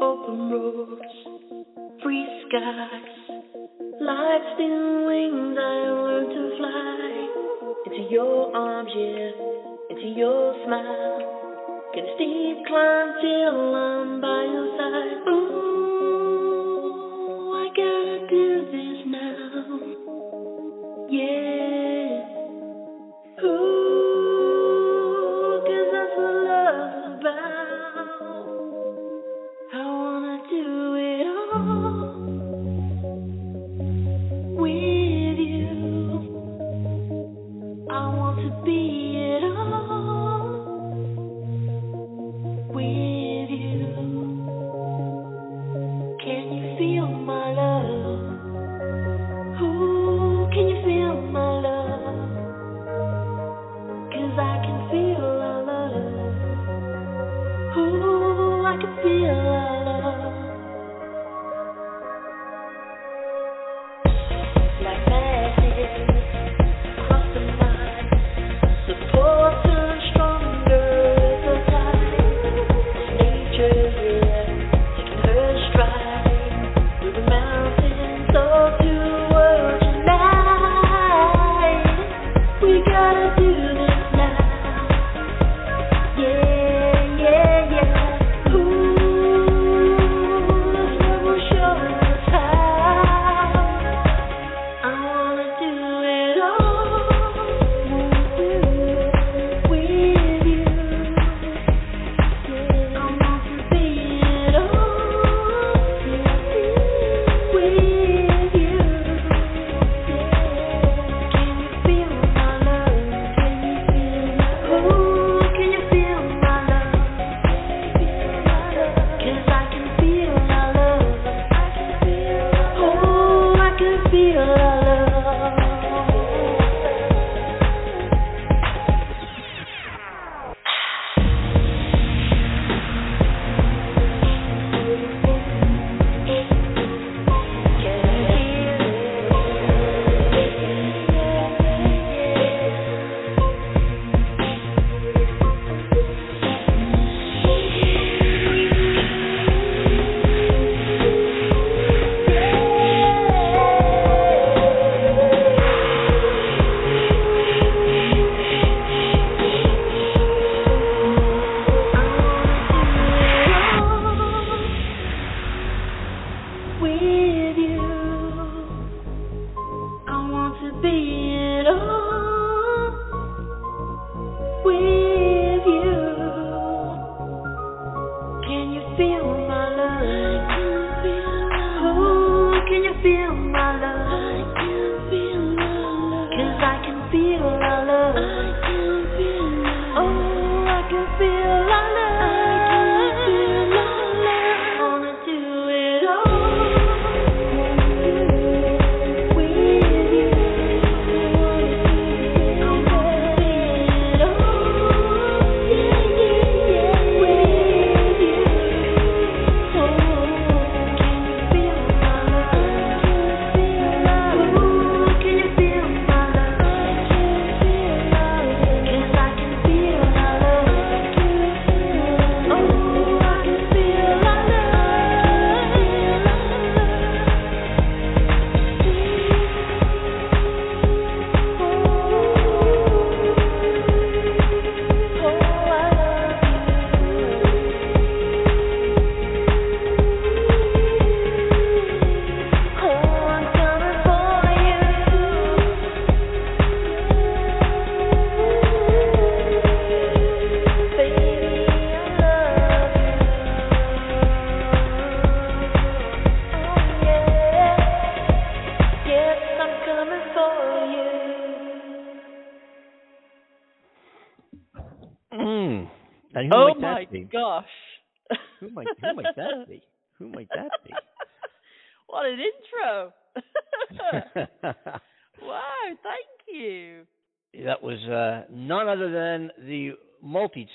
open roads, free skies, life's wings. I learned to fly into your arms, yeah, into your smile. Get a steep climb till I'm by your side. Ooh,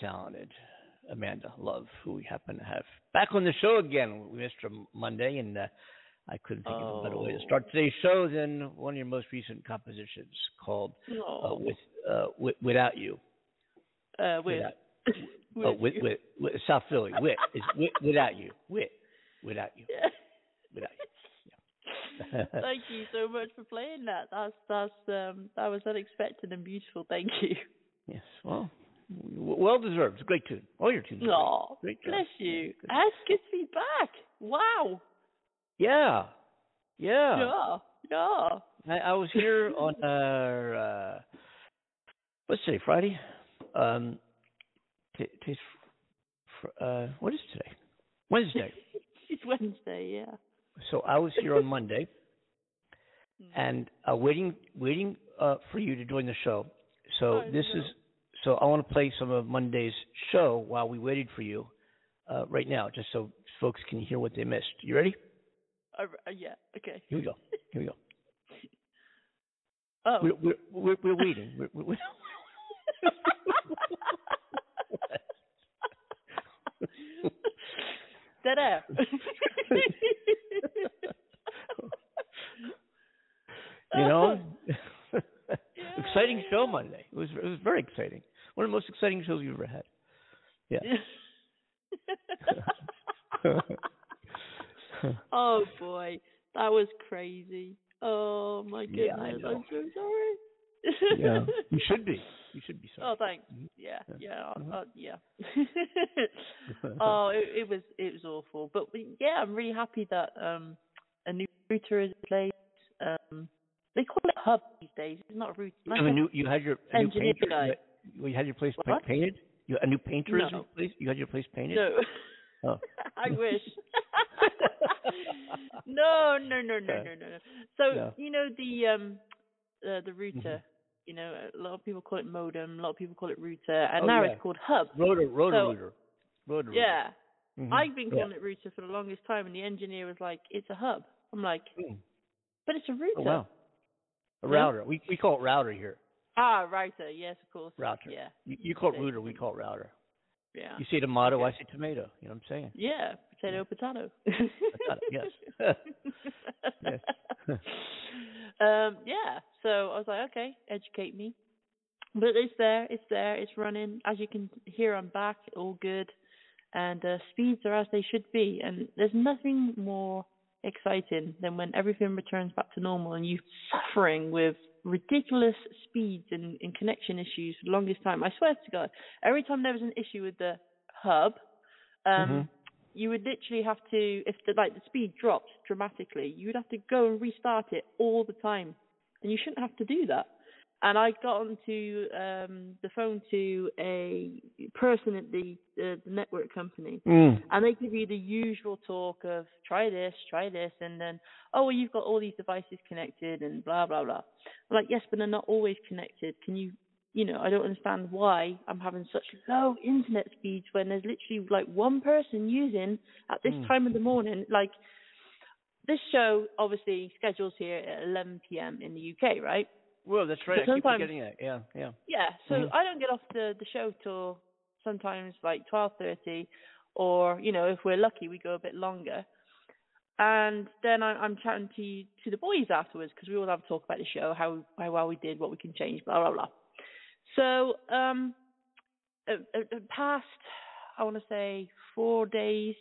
multi-talented Amanda Love, who we happen to have back on the show again. We missed her Monday, and uh, I couldn't think of a better way to Oh. start today's show than one of your most recent compositions called uh, Oh. "With uh, wi- Without You." uh, with Without, oh, with, you. with, with South Philly. Wit is wit without you. Wit without you. Yeah. Without you. Thank you so much for playing that. That's that's um that was unexpected and beautiful. Thank you. yes. Well, well deserved. It's a great tune. All your tunes. Oh, Great job. bless you. That's good to be back. Wow. Yeah. Yeah. Yeah. Yeah. I, I was here on uh, uh what's today? Friday. Um, t- today's fr- uh, what is today? Wednesday. It's Wednesday, yeah. so I was here on Monday, Mm. and uh, waiting, waiting uh, for you to join the show. So I this is know. So I want to play some of Monday's show while we waited for you uh, right now, just so folks can hear what they missed. You ready? Uh, uh, yeah. Okay. Here we go. Here we go. Oh. We're we're we're, we're waiting. We're, we're, air. you know, exciting show. Monday. It was it was very exciting. One of the most exciting shows we've ever had. Yeah. oh boy, that was crazy. Oh my goodness, Yeah. I'm so sorry. yeah, you should be. You should be sorry. Oh, thanks. Mhm. Yeah, Yeah. yeah, I'll- Mhm. Yeah. oh, it, it was it was awful, but yeah, I'm really happy that um a new router is in place. Um, they call it hub these days. It's not a router. You have a new. You had your new guy. You had, your place What? painted. You a new painter is No. place. You had your place painted. No. Oh. I wish. no, no, no, no, no, no, no. So Yeah. you know the um uh, the router. Mhm. You know, a lot of people call it modem. A lot of people call it router, and Oh, now yeah. it's called hub. Rotor, rotor, So- rotor. rooter. Yeah, Mhm. I've been Yeah. calling it router for the longest time, and the engineer was like, "It's a hub." I'm like, Mm. "But it's a router." Oh wow. A Yeah. router. We we call it router here. Ah, router. Yes, of course. Router. Yeah, You, you call it router. We call it router. yeah. You say tomato. Okay. I say tomato. You know what I'm saying? Yeah, potato, potato. Potato, yes. Yes. um, yeah. So I was like, okay, educate me. But it's there, it's there, it's running. As you can hear, I'm back, all good, and uh, speeds are as they should be. And there's nothing more exciting than when everything returns back to normal and you're suffering with ridiculous speeds and, and connection issues for the longest time. I swear to God, every time there was an issue with the hub, um, Mhm. you would literally have to, if the like the speed drops dramatically, you would have to go and restart it all the time, and you shouldn't have to do that. And I got onto um, the phone to a person at the, uh, the network company, Mm. and they give you the usual talk of try this, try this, and then oh well, you've got all these devices connected and blah blah blah. Like yes, but they're not always connected. Can you, you know, I don't understand why I'm having such low internet speeds when there's literally like one person using at this Mm. time of the morning. Like this show obviously schedules here at 11 p.m. in the UK, right? Well, that's right. But I keep forgetting that. Yeah, yeah. Yeah, so Mhm. I don't get off the the show till sometimes like twelve thirty, or you know if we're lucky we go a bit longer. And then I, I'm chatting to to the boys afterwards because we all have a talk about the show, how how well we did, what we can change, blah blah blah. So um, uh, uh, uh, past I want to say four days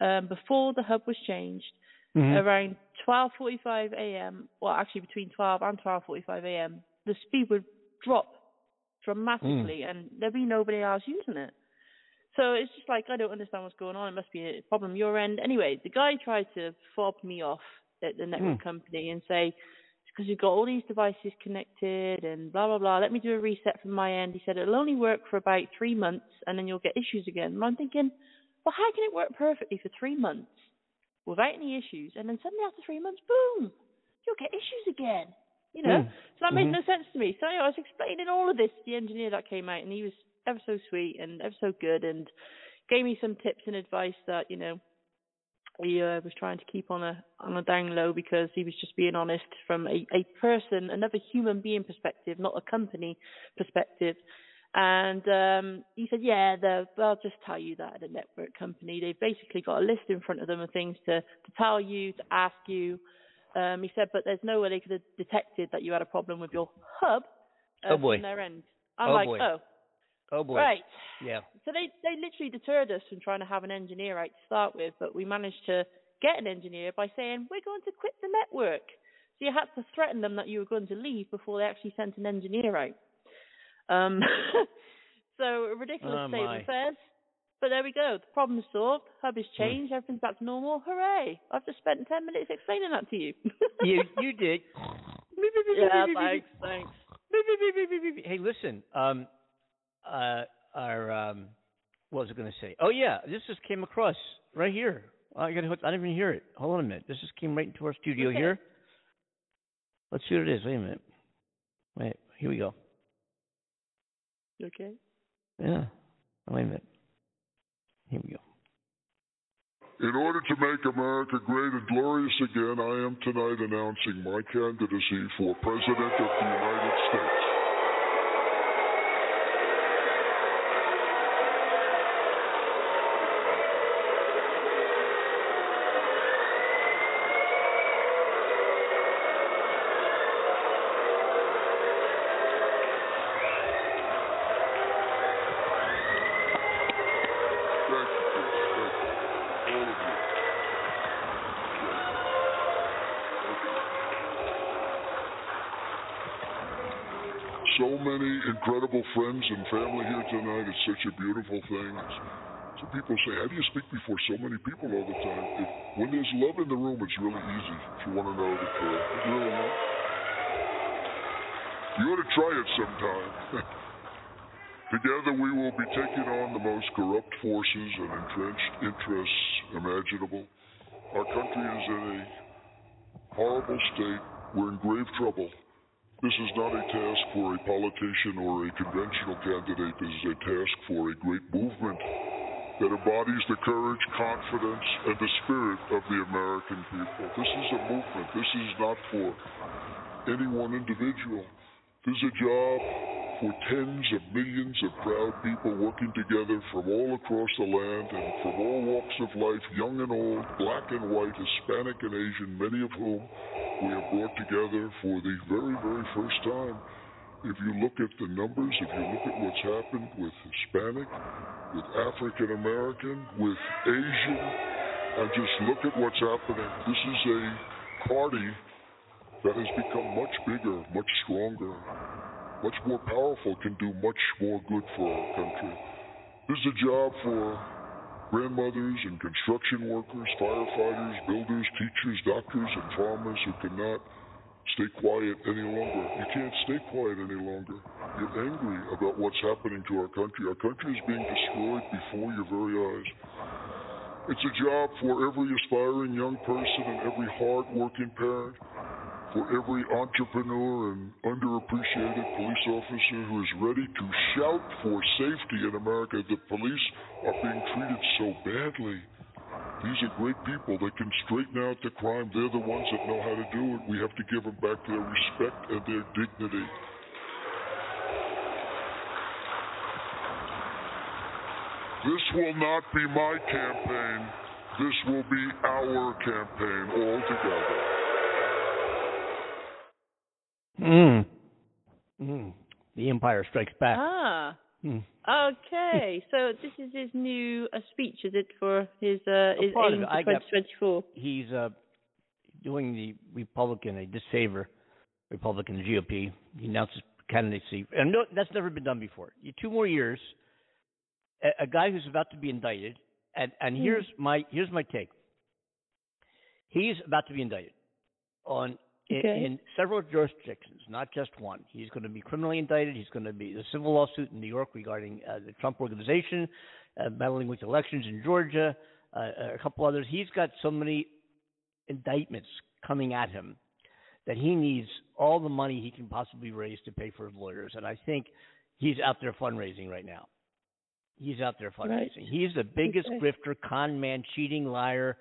um, before the hub was changed, Mhm. around 12:45 a.m. Well, actually between 12 and 12:45 a.m. the speed would drop dramatically, and there'd be nobody else using it. So it's just like I don't understand what's going on. It must be a problem your end. Anyway, the guy tried to fob me off at the network Mm. company and say it's because you've got all these devices connected and blah blah blah. Let me do a reset from my end. He said it'll only work for about three months and then you'll get issues again. And I'm thinking, well, how can it work perfectly for three months without any issues, and then suddenly after three months, boom, you'll get issues again? You know, Mm. so that made Mhm. no sense to me. So anyway, I was explaining all of this to the engineer that came out, and he was ever so sweet and ever so good, and gave me some tips and advice that you know he uh, was trying to keep on a on a down low because he was just being honest from a, a person, another human being perspective, not a company perspective. And um, he said, yeah, they'll, they'll just tell you that at a network company. They've basically got a list in front of them of things to, to tell you, to ask you. Um, he said, but there's no way they could have detected that you had a problem with your hub uh, Oh, from their end. I'm Oh, like, boy. oh. Oh boy. Right. Yeah. So they they literally deterred us from trying to have an engineer out to start with, but we managed to get an engineer by saying we're going to quit the network. So you had to threaten them that you were going to leave before they actually sent an engineer out. Um, so a ridiculous Oh, state of affairs. But there we go. The problem's solved. Hub has Hmm. changed. Everything's back to normal. Hooray! I've just spent ten minutes explaining that to you. You you did. yeah, thanks, thanks. Hey, listen. Um, uh, our um, what was I going to say? Oh yeah, this just came across right here. I got. I didn't even hear it. Hold on a minute. This just came right into our studio Okay. here. Let's see what it is. Wait a minute. Wait. Here we go. You okay. Yeah. Wait a minute. Here we go. In order to make America great and glorious again, I am tonight announcing my candidacy for President of the United States. Incredible friends and family here tonight. It's such a beautiful thing. It's, so people say, how do you speak before so many people all the time? If, when there's love in the room, it's really easy if you want to know the truth. Really not. You ought to try it sometime. Together we will be taking on the most corrupt forces and entrenched interests imaginable. Our country is in a horrible state. We're in grave trouble. This is not a task for a politician or a conventional candidate. This is a task for a great movement that embodies the courage, confidence, and the spirit of the American people. This is a movement. This is not for any one individual. This is a job for tens of millions of proud people working together from all across the land and from all walks of life, young and old, black and white, Hispanic and Asian, many of whom we have brought together for the very, very first time. If you look at the numbers, if you look at what's happened with Hispanic, with African American, with Asian, and just look at what's happening, this is a party that has become much bigger, much stronger, much more powerful, can do much more good for our country. This is a job for grandmothers and construction workers, firefighters, builders, teachers, doctors, and farmers who cannot stay quiet any longer. You can't stay quiet any longer. You're angry about what's happening to our country. Our country is being destroyed before your very eyes. It's a job for every aspiring young person and every hard-working parent, for every entrepreneur and underappreciated police officer who is ready to shout for safety in America. The police are being treated so badly. These are great people. They can straighten out the crime. They're the ones that know how to do it. We have to give them back their respect and their dignity. This will not be my campaign. This will be our campaign all together. Mm. Mm. The Empire Strikes Back. Ah. Mm. Okay, so this is his new uh, speech, is it, for his uh, his aim for 2024? He's uh, doing the Republican a disfavor, Republican GOP. He announced his candidacy, and no, that's never been done before. You two more years, a, a guy who's about to be indicted, and and Hmm. here's my here's my take. He's about to be indicted on in, Okay. in several jurisdictions, not just one. He's going to be criminally indicted. He's going to be a civil lawsuit in New York regarding uh, the Trump organization, uh, meddling with elections in Georgia, uh, a couple others. He's got so many indictments coming at him that he needs all the money he can possibly raise to pay for his lawyers. And I think he's out there fundraising right now. He's out there fundraising. He's the biggest Okay. grifter, con man, cheating liar,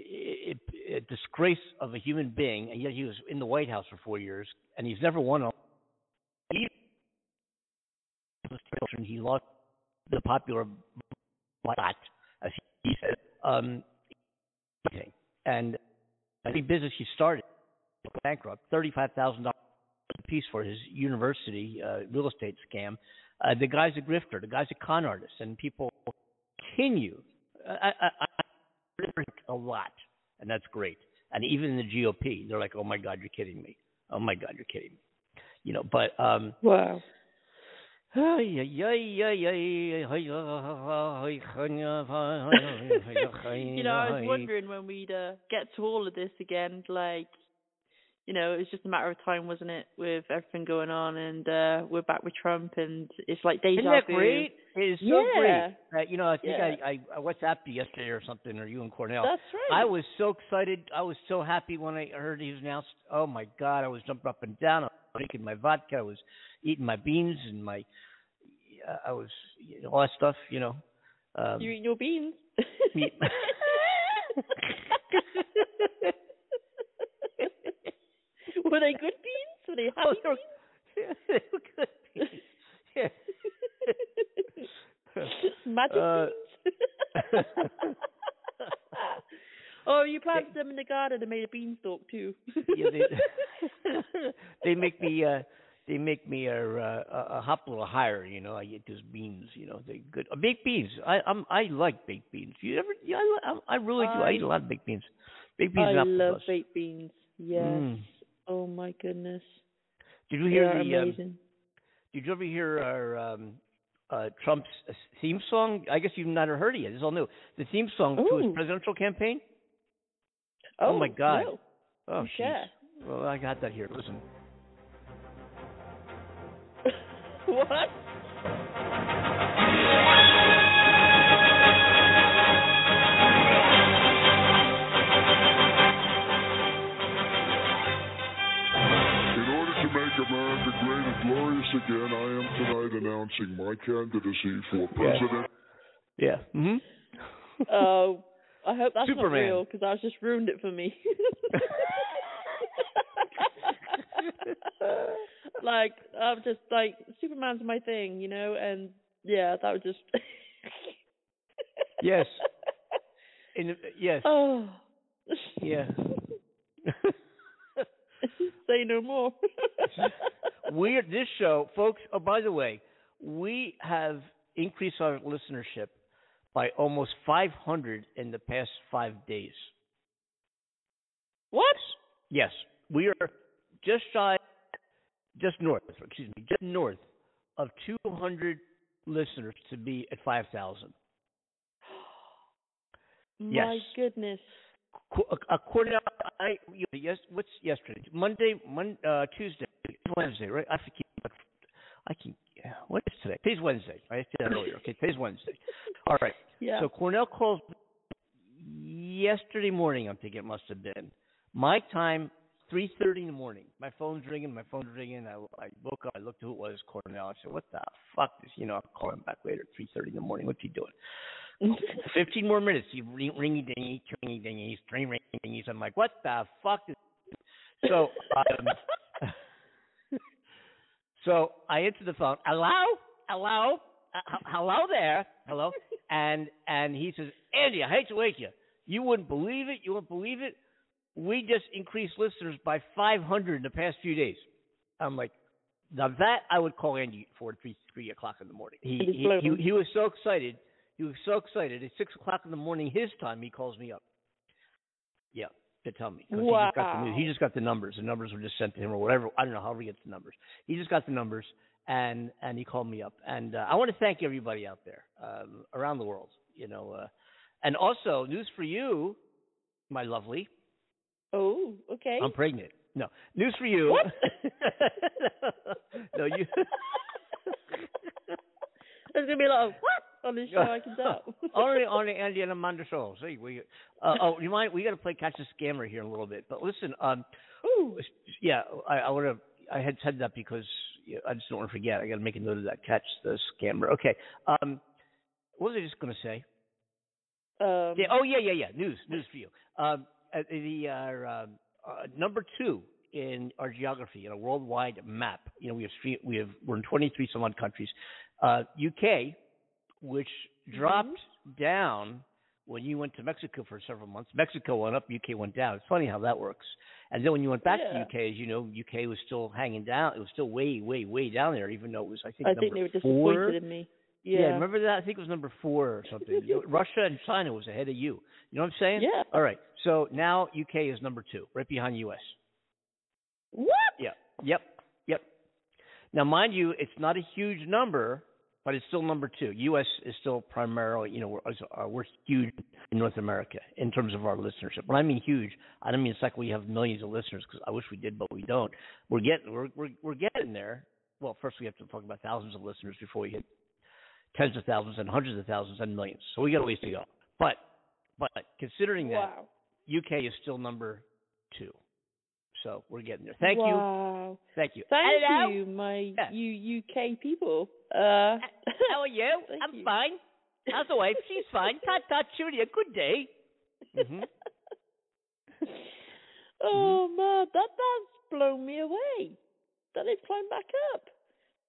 a, a disgrace of a human being. And yet he was in the White House for four years, and he's never won a. He lost the popular vote, as he said. Um, and I business he started bankrupt, thirty-five thousand dollars piece for his university uh, real estate scam. Uh, the guy's a grifter. The guy's a con artist, and people continue. I, I, I a lot, and that's great. And even in the GOP, they're like, "Oh my God, you're kidding me! Oh my God, you're kidding me!" You know, but um, wow. you know, I was wondering when we'd uh, get to all of this again, like you know, it was just a matter of time, wasn't it, with everything going on, and uh we're back with Trump, and it's like deja Isn't that vu. great? It is so Yeah. great. Uh, you know, I think Yeah. I, I I WhatsApped you yesterday or something, or you and Cornell. That's right. I was so excited. I was so happy when I heard he was announced. Oh my God! I was jumping up and down. I was drinking my vodka. I was eating my beans and my. Uh, I was you know, all that stuff. You know. Um, you eating your beans? Were they good beans? Were they Oh, happy they were- they were good beans. Yeah. Magic Uh, beans? oh, you planted them in the garden and made a beanstalk too. yeah, they, they make me uh they make me a, uh, a a hop a little higher, you know. I eat those beans, you know. they're good uh, baked beans. I I'm I like baked beans. You ever? Yeah, I, I I really do. I eat a lot of baked beans. Baked beans. I love baked beans. Yes. Mm. Oh my goodness. Did you hear the? Um, did you ever hear our um uh Trump's uh, theme song? I guess you've never heard it yet. It's all new. The theme song to his presidential campaign. oh, my God. no. Oh, share. Well, I got that here. Listen. what? America great and glorious again, I am tonight announcing my candidacy for president. Yeah. hmm Oh, I hope that's Superman. not real because that's just ruined it for me. like I'm just like Superman's my thing, you know, and yeah, that was just. Yes. In, yes. Oh. Yeah. Say no more. We're this show, folks. Oh, by the way, we have increased our listenership by almost 500 in the past five days. what? Yes, we are just shy, just north. Excuse me, just north of 200 listeners to be at 5,000. Yes. My goodness. Qu- According to I, yes, what's yesterday? Monday, Mon, uh, Tuesday, Wednesday, right? I have to keep. I can. yeah, What is today? Today's Wednesday. I said that earlier. Okay, today's Wednesday. All right. Yeah. So Cornell calls yesterday morning. I'm thinking it must have been my time, 3:30 in the morning. My phone's ringing. My phone's ringing. I, I woke up. I looked who it was. Cornell. I said, "What the fuck is?" You know, I'll call him back later. 3:30 in the morning. What's he doing? 15 more minutes. You ring, ringy dingy, ringy dingy, ring ringy dingies. I'm like, what the fuck is so um, so I answer the phone. Hello, hello, uh, hello there, hello, and and he says, Andy, I hate to wake you. You wouldn't believe it. You wouldn't believe it. We just increased listeners by 500 in the past few days. I'm like, now that I would call Andy for three three o'clock in the morning. He he, he he was so excited. He was so excited. At six o'clock in the morning, his time, he calls me up. Yeah, to tell me. 'Cause He just, got the, news. he just got the numbers. The numbers were just sent to him or whatever. I don't know how he gets the numbers. He just got the numbers and and he called me up. And uh, I want to thank everybody out there um, around the world. You know, uh, and also news for you, my lovely. Oh, okay. I'm pregnant. No news for you. What? no, you. There's gonna be a lot of what on this show. I can tell. only on the Andy and Amanda show. See, we. Uh, oh, you mind? We got to play catch the scammer here in a little bit. But listen, um, Ooh. yeah, I, I have. I had said that because I just don't want to forget. I got to make a note of that. Catch the scammer. Okay. Um, what was I just going to say? Um, Yeah. Oh, yeah, yeah, yeah. News, news for you. Um, uh, the uh, uh, uh, number two in our geography in a worldwide map. You know, we have street, we have we're in 23 some odd countries. Uh, UK, which mm-hmm. dropped down when you went to Mexico for several months, Mexico went up, UK went down. It's funny how that works. And then when you went back Yeah. to UK, as you know, UK was still hanging down. It was still way, way, way down there, even though it was, I think, I number think they were four. disappointed in me. Yeah. Yeah. remember that? I think it was number four or something. Russia and China was ahead of you. You know what I'm saying? Yeah. All right. So now UK is number two, right behind US. What? Yeah. Yep. Yep. Now, mind you, it's not a huge number, but it's still number two. U.S. is still primarily, you know, we're, uh, we're huge in North America in terms of our listenership. When I mean huge, I don't mean it's like we have millions of listeners because I wish we did, but we don't. We're getting, we're, we're, we're getting there. Well, first we have to talk about thousands of listeners before we hit tens of thousands and hundreds of thousands and millions. So we got a ways to go. But, but considering that, UK is still number two. So we're getting there. Thank you. Thank you. Thank Hello. you, my Yeah. you UK people. Uh, How are you? I'm you. fine. How's the wife? She's fine. Ta ta cheerio. Good day. hmm oh man, that that's blown me away. That they've climbed back up.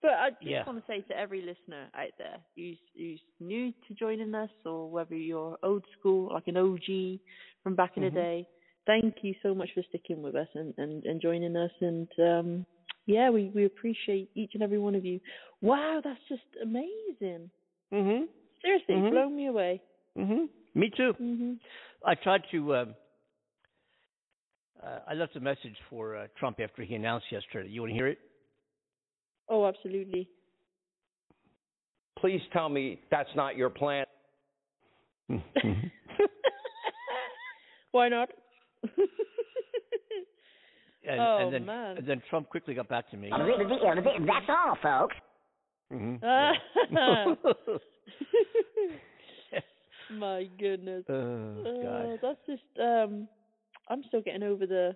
But I just Yeah. want to say to every listener out there who's who's new to joining us, or whether you're old school, like an OG from back in Mhm. the day, thank you so much for sticking with us and and, and joining us. And um, yeah, we we appreciate each and every one of you. Wow, that's just amazing. hmm Seriously, Mhm. blown me away. hmm Me too. hmm I tried to. Um, uh, I left a message for uh, Trump after he announced yesterday. You want to hear it? Oh, absolutely. Please tell me that's not your plan. Mhm. Why not? And, Oh, and then, man. And then Trump quickly got back to me. That's all, folks. hmm My goodness. oh, God. that's just um I'm still getting over the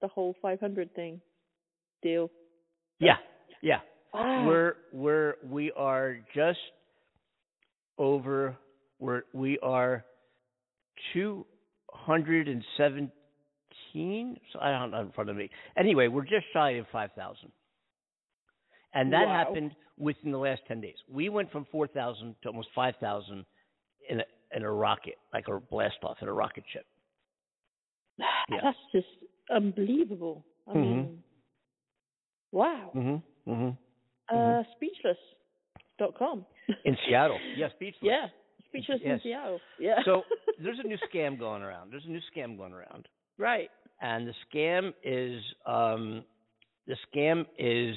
the whole 500 thing deal. Yeah, yeah. Wow. We're we're we are just over. We're we are two hundred and seventeen. So I don't know in front of me. Anyway, we're just shy of five thousand, and that Wow. happened within the last ten days. We went from four thousand to almost five thousand in a in a rocket, like a blast off in a rocket ship. Yeah. That's just unbelievable. I Mhm. mean, wow. Mm-hmm. Mm-hmm. Uh, speechless.com. In Seattle, yeah, speechless. yeah, speechless Yes. in Seattle. Yeah. So there's a new scam going around. There's a new scam going around. right. and the scam is um, the scam is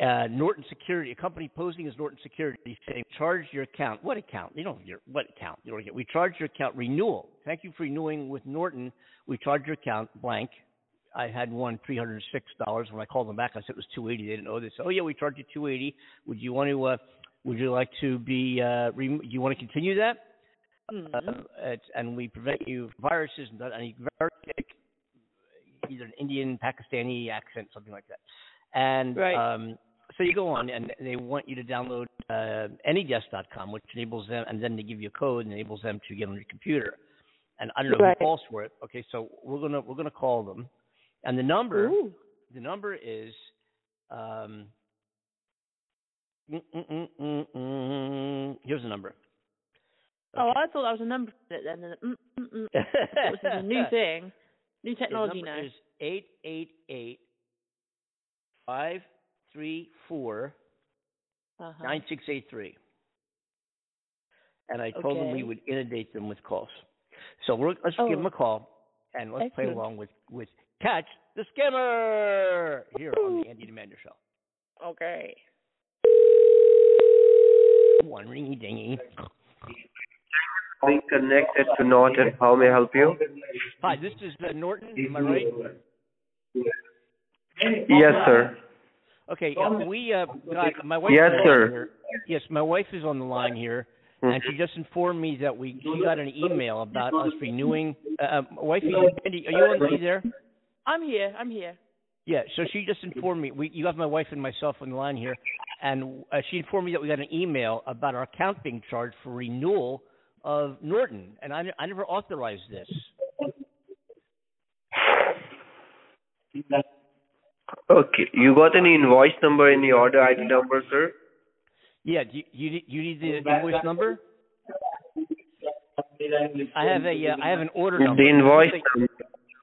uh, Norton Security, a company posing as Norton Security, saying charge your account. What account? You don't your what account? You don't get. We charge your account renewal. Thank you for renewing with Norton. We charge your account blank. I had one three hundred and six dollars. When I called them back, I said it was two eighty. They didn't know this. Oh yeah, we charge you two eighty. Would you want to? Uh, would you like to be? Uh, rem- do you want to continue that? Mhm. uh, and we prevent you from viruses and that, and you very thick, either an Indian, Pakistani accent, something like that. And Right. um, so you go on, and they want you to download uh, anydesk.com, which enables them, and then they give you a code and enables them to get on your computer. And I don't know Right. who calls for it. Okay, so we're gonna we're gonna call them, and the number Ooh. the number is um, here's the number. Oh, I thought that was a number then. then, Mm. I thought this was a new thing, new technology now. is eight eight eight five three four Uh-huh. nine six eight three. And I told them we would inundate them with calls. So we're, let's give them Oh. a call and let's play Excellent. along with with Catch the skimmer here on the Andy and Amanda Show. Okay. One ringy dingy. Being connected to Norton, how may I help you? Hi, this is uh, Norton. Am I right? Yes, sir. Okay, uh, we uh, got my wife. Yes, is on sir. Here. Yes, my wife is on the line here, and she just informed me that we she got an email about us renewing. Uh, uh, wifey, Andy, are you on? the you there? I'm here. I'm here. Yeah. So she just informed me. We you have my wife and myself on the line here, and uh, she informed me that we got an email about our account being charged for renewal of Norton, and I I never authorized this. Okay, you got any invoice number in the order ID number, sir? Yeah. Do you you need, you need the invoice number? I have a uh, I have an order number. The invoice.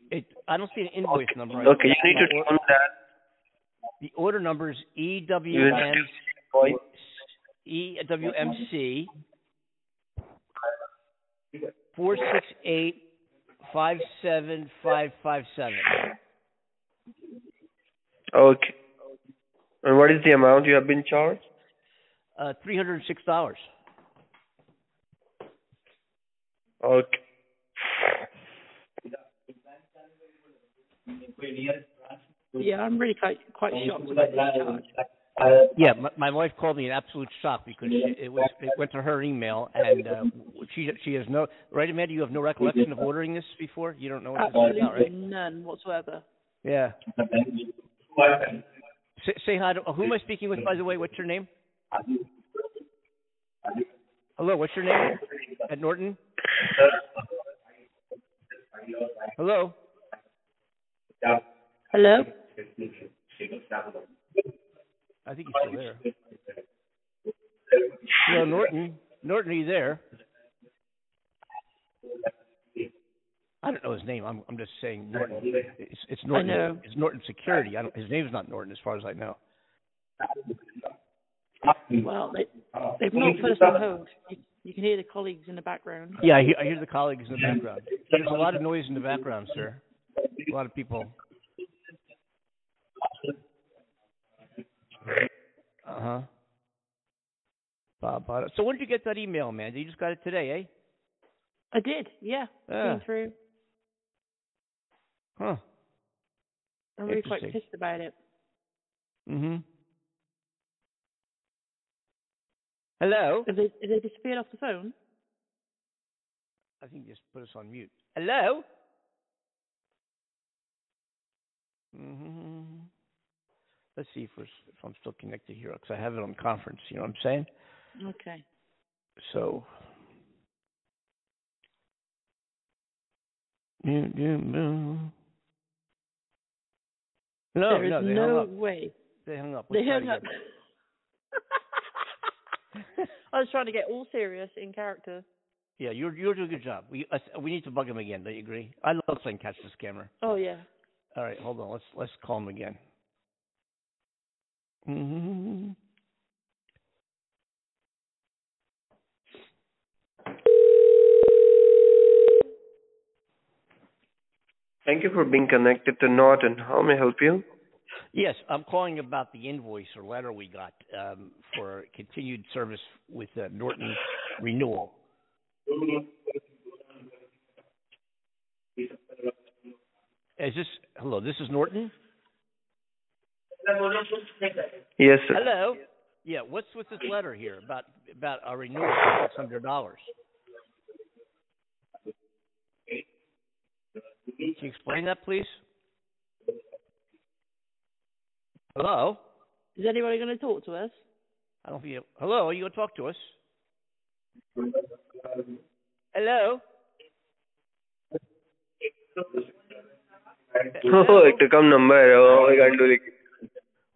It, I don't see an invoice number. I- Okay, you need to tell that. The order number is You have to EWM. EWMC four six eight five seven five five seven. Okay. And what is the amount you have been charged? Uh, three hundred and six dollars. Okay. Yeah, I'm really quite quite shocked about this charge. Yeah, my, my wife called me in absolute shock because she, it was it went to her email and uh, she she has no right, Amanda. You have no recollection of ordering this before. You don't know what this is Absolutely about, right? none whatsoever. Yeah. Say, say hi to who am I speaking with, by the way? What's your name? Hello, what's your name? At Norton. Hello. Hello? I think he's still there. Hello, Norton. Norton, are you there? I don't know his name. I'm I'm just saying Norton. It's it's Norton. It's Norton Security. I don't. His name's not Norton, as far as I know. Well, they they've not put us on hold. You, you can hear the colleagues in the background. Yeah, I hear, I hear the colleagues in the background. There's a lot of noise in the background, sir. A lot of people. Uh huh. Bob. So when did you get that email, man? You just got it today, eh? I did, yeah. Yeah. Came through. Huh. I'm really quite pissed about it. Mhm. Hello. Have they, have they disappeared off the phone? I think just put us on mute. Hello. Mhm. Let's see if we're, if I'm still connected here because I have it on conference. You know what I'm saying? Okay. So. No, there is no, they no hung up. way. They hung up. They Let's hung up. I was trying to get all serious in character. Yeah, you're you're doing a good job. We uh, we need to bug him again. Don't you agree? I love playing catch the scammer. Oh yeah. All right, hold on. Let's let's call him again. Mhm. Thank you for being connected to Norton. How may I help you? Yes, I'm calling about the invoice or letter we got um, for continued service with uh, Norton Renewal. Is this hello? This is Norton. Yes, sir. Hello. Yeah, what's with this letter here about about our renewal for six hundred dollars? Can you explain that, please? Hello. Is anybody going to talk to us? I don't feel. Hello, are you gonna talk to us? Hello. Oh, एक तो कम number है ओ मैं गाड़ी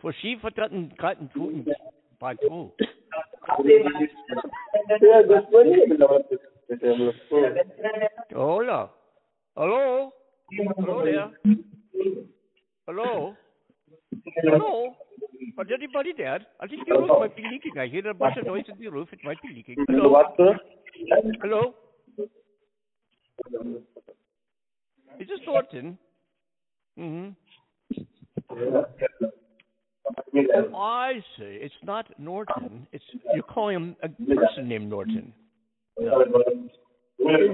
Verschiefer hatten kalten Tuten bei Tu. Hola. Hello. Hello there. Hello. Hello. Is anybody there? I think the roof might be leaking. I hear a bunch of noise in the roof. It might be leaking. Hello. Hello. Is this Norton? Mm-hmm. I see. It's not Norton. It's you're calling him a person named Norton. No.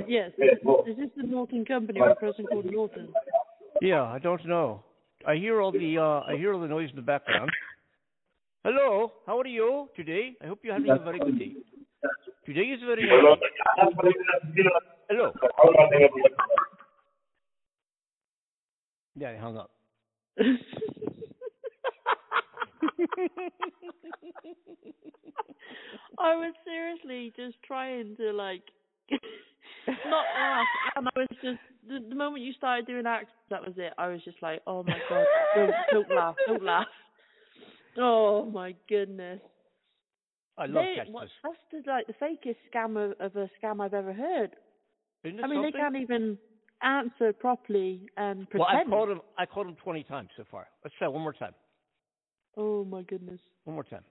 Yes. Is this the Norton company or a person called Norton? Yeah, I don't know. I hear all the uh I hear all the noise in the background. Hello, how are you today? I hope you're having a very good day. Today's video. Hello. Yeah, I hung up. I was seriously just trying to like not laugh, and I was just the, the moment you started doing accents, that was it. I was just like, oh my god, don't, don't laugh, don't laugh. Oh my goodness. I love They, that's the, like the fakest scam of, of a scam I've ever heard. I mean, they can't even answer properly and pretend. Well, I called him. I called him twenty times so far. Let's try one more time. Oh my goodness. One more time.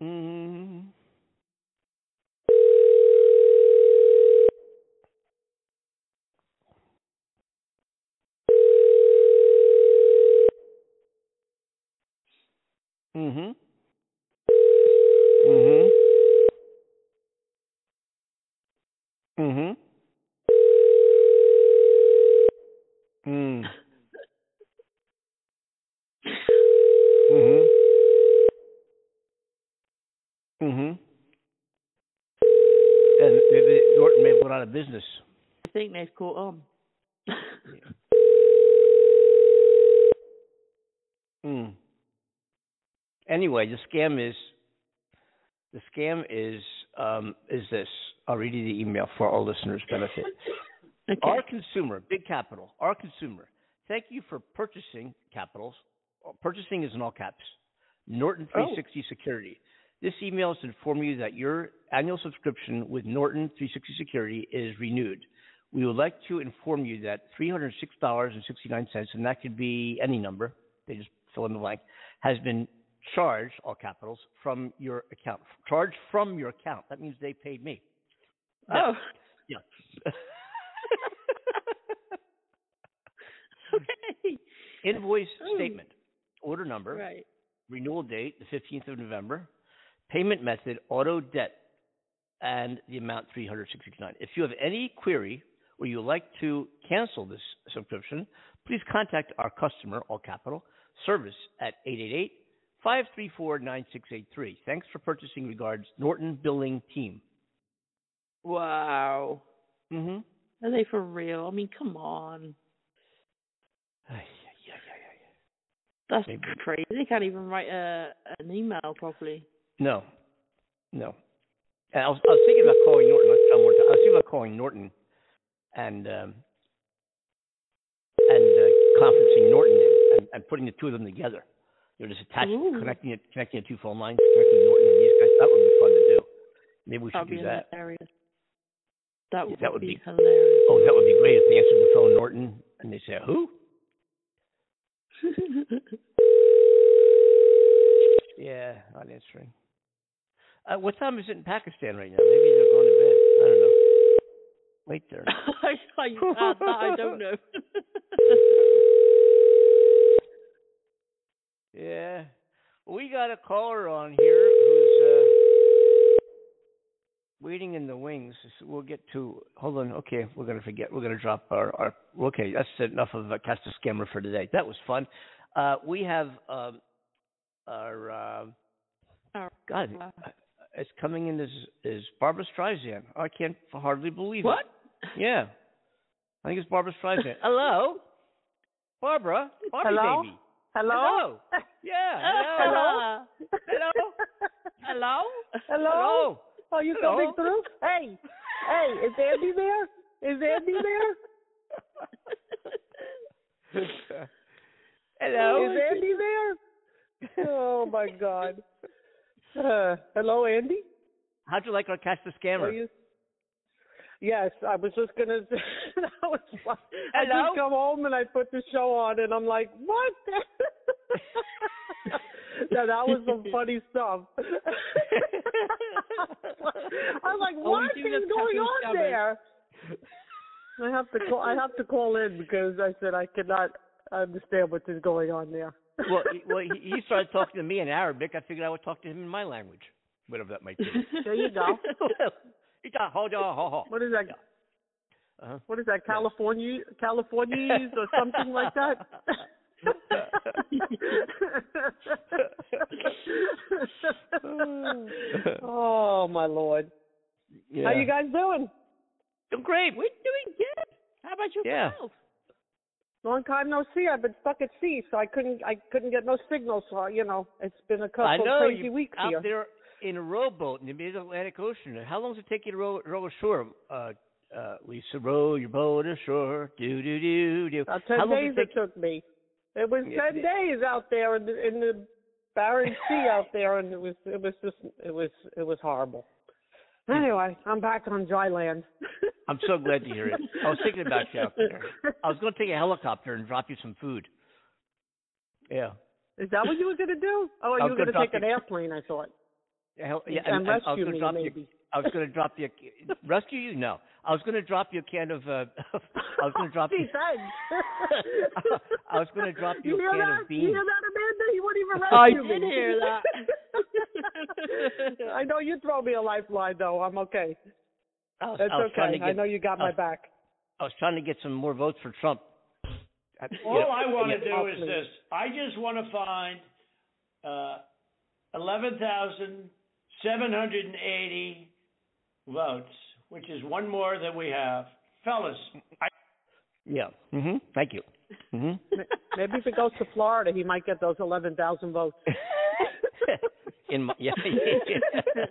Mm. Mhm. Mhm. Mhm. Mm. Mhm. Mhm. And maybe Norton may have gone out of business. I think they've caught on. Mm. Anyway, the scam is the scam is um, is this. I'll read you the email for our listeners' benefit. Okay. Our consumer, big capital, our consumer. Thank you for purchasing capitals. Purchasing is in all caps. Norton 360 Security. This email is to inform you that your annual subscription with Norton 360 Security is renewed. We would like to inform you that $306.69, and that could be any number, they just fill in the blank, has been charged, all capitals, from your account. Charged from your account. That means they paid me. oh. Yeah. okay. Invoice Oh. statement, order number, Right. renewal date, the 15th of November, payment method, auto debt, and the amount 369. If you have any query or you would like to cancel this subscription, please contact our customer, all capital, service at 888-534-9683. Thanks for purchasing. Regards, Norton Billing Team. Wow. Mm-hmm. Are they for real? I mean, come on. That's Maybe. crazy. They can't even write a an email properly. No, no. And I was, I was thinking about calling Norton. Let's try one more time. I was thinking about calling Norton and um, and uh, conferencing Norton in and, and putting the two of them together. You know, just attaching, connecting it, connecting the two phone lines, connecting Norton and these guys. That would be fun to do. Maybe we should That'd be do that. hilarious. That would, that would be, be- hilarious. Oh, that would be great if they answered the phone, Norton, and they say, "Who?" Yeah, not answering. Uh, what time is it in Pakistan right now? Maybe they're going to bed. I don't know. Wait there. I, I, uh, I don't know. Yeah. We got a caller on here waiting in the wings. We'll get to. Hold on. Okay, we're gonna forget. We're gonna drop our. our okay, that's enough of a cast a scammer for today. That was fun. Uh, we have um, our. Uh, Our- God, uh, it's coming in as is Barbra Streisand. I can't hardly believe what? it. What? Yeah, I think it's Barbra Streisand. Hello, Barbara. Barbie Hello? baby. Hello? Hello. Yeah. Hello. Hello. Hello? Hello? Hello. Are you Hello? coming through? Hey, hey, is Andy there? Is Andy there? Hello. Is Andy there? Oh my God. Uh, hello, Andy. How'd you like our catch the Are scammer? you? Yes, I was just gonna. say that was fun. I just come home and I put the show on, and I'm like, what? now that was some funny stuff. I'm like, Oh, we what do is going on scammers. there? I have to call. I have to call in because I said I cannot understand what is going on there. well, he, well, he, he started talking to me in Arabic. I figured I would talk to him in my language, whatever that might be. There you go. He got hold on, hold on. What is that? Uh-huh. What is that? California, Californies or something like that? oh my lord! Yeah. How you guys doing? Doing great. We're doing good. How about Yeah. yourself? Long time no see. I've been stuck at sea, so I couldn't I couldn't get no signal. So you know, it's been a couple I know crazy you weeks out here. there in a rowboat in the mid-Atlantic Ocean. How long does it take you to row, row ashore? Uh, uh, Lisa, row your boat ashore. Do do do do. About ten How long days does it it took me. It was Yeah, ten yeah. days out there in the, in the barren sea out there, and it was it was just it was it was horrible. Anyway, I'm back on dry land. I'm so glad to hear it. I was thinking about you out there. I was going to take a helicopter and drop you some food. Yeah. Is that what you were going to do? Oh, you were going to take an airplane, I thought. Hell, yeah, and I, I was rescue going to me, drop you. maybe. I was going to drop you. Rescue you? No. I was going to drop you a can of. Uh, I was going to drop you. Gee, thanks. I was going to drop you, You a can that? of You hear that, Amanda? He wouldn't even I rescue did me. hear that. I know you throw me a lifeline, though. I'm okay. I was, That's I okay. get, I know you got I my was- back. I was trying to get some more votes for Trump. I- you All know, I want to yeah, Oh, do is please. this. I just want to find uh, 11,780 votes, which is one more that we have. Fellas, I, Yeah. Mhm. Thank you. Mm-hmm. Maybe if he goes to Florida, he might get those 11,000 votes. In my, yeah.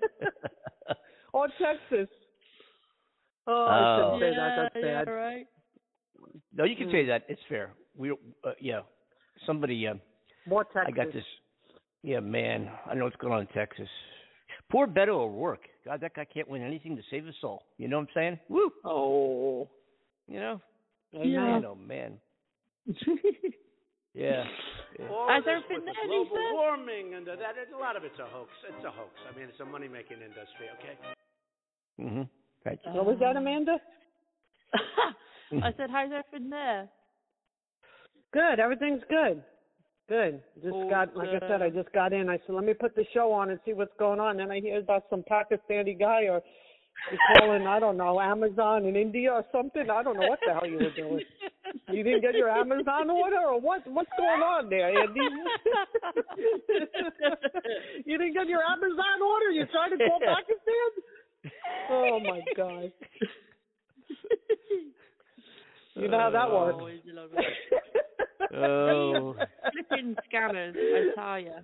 or Texas. Oh, Oh. I shouldn't say that. That's yeah, right. no, you can say that. It's fair. We, uh, yeah. Somebody, uh, More Texas. I got this. Yeah, man. I know what's going on in Texas. Poor Beto O'Rourke. God, that guy can't win anything to save his soul. You know what I'm saying? Woo. Oh. You know? Yeah. Man, oh man. Yeah. yeah. all Has there been with any, global sir? warming and the, that, a lot of it's a hoax. It's a hoax. I mean, it's a money-making industry, okay? Mhm. Thank you. What was that, Amanda? I said, how's everything there? Good. Everything's good. Good. Just Oh, got, like I said, I just got in. I said, let me put the show on and see what's going on. Then I hear about some Pakistani guy or calling, I don't know, Amazon in India or something. I don't know what the hell you were doing. You didn't get your Amazon order or what? What's going on there, Andy? you didn't get your Amazon order? You're trying to call Pakistan? Oh my God. You know how that oh. works. Always love it. Oh. Flipping scanners, I tell ya.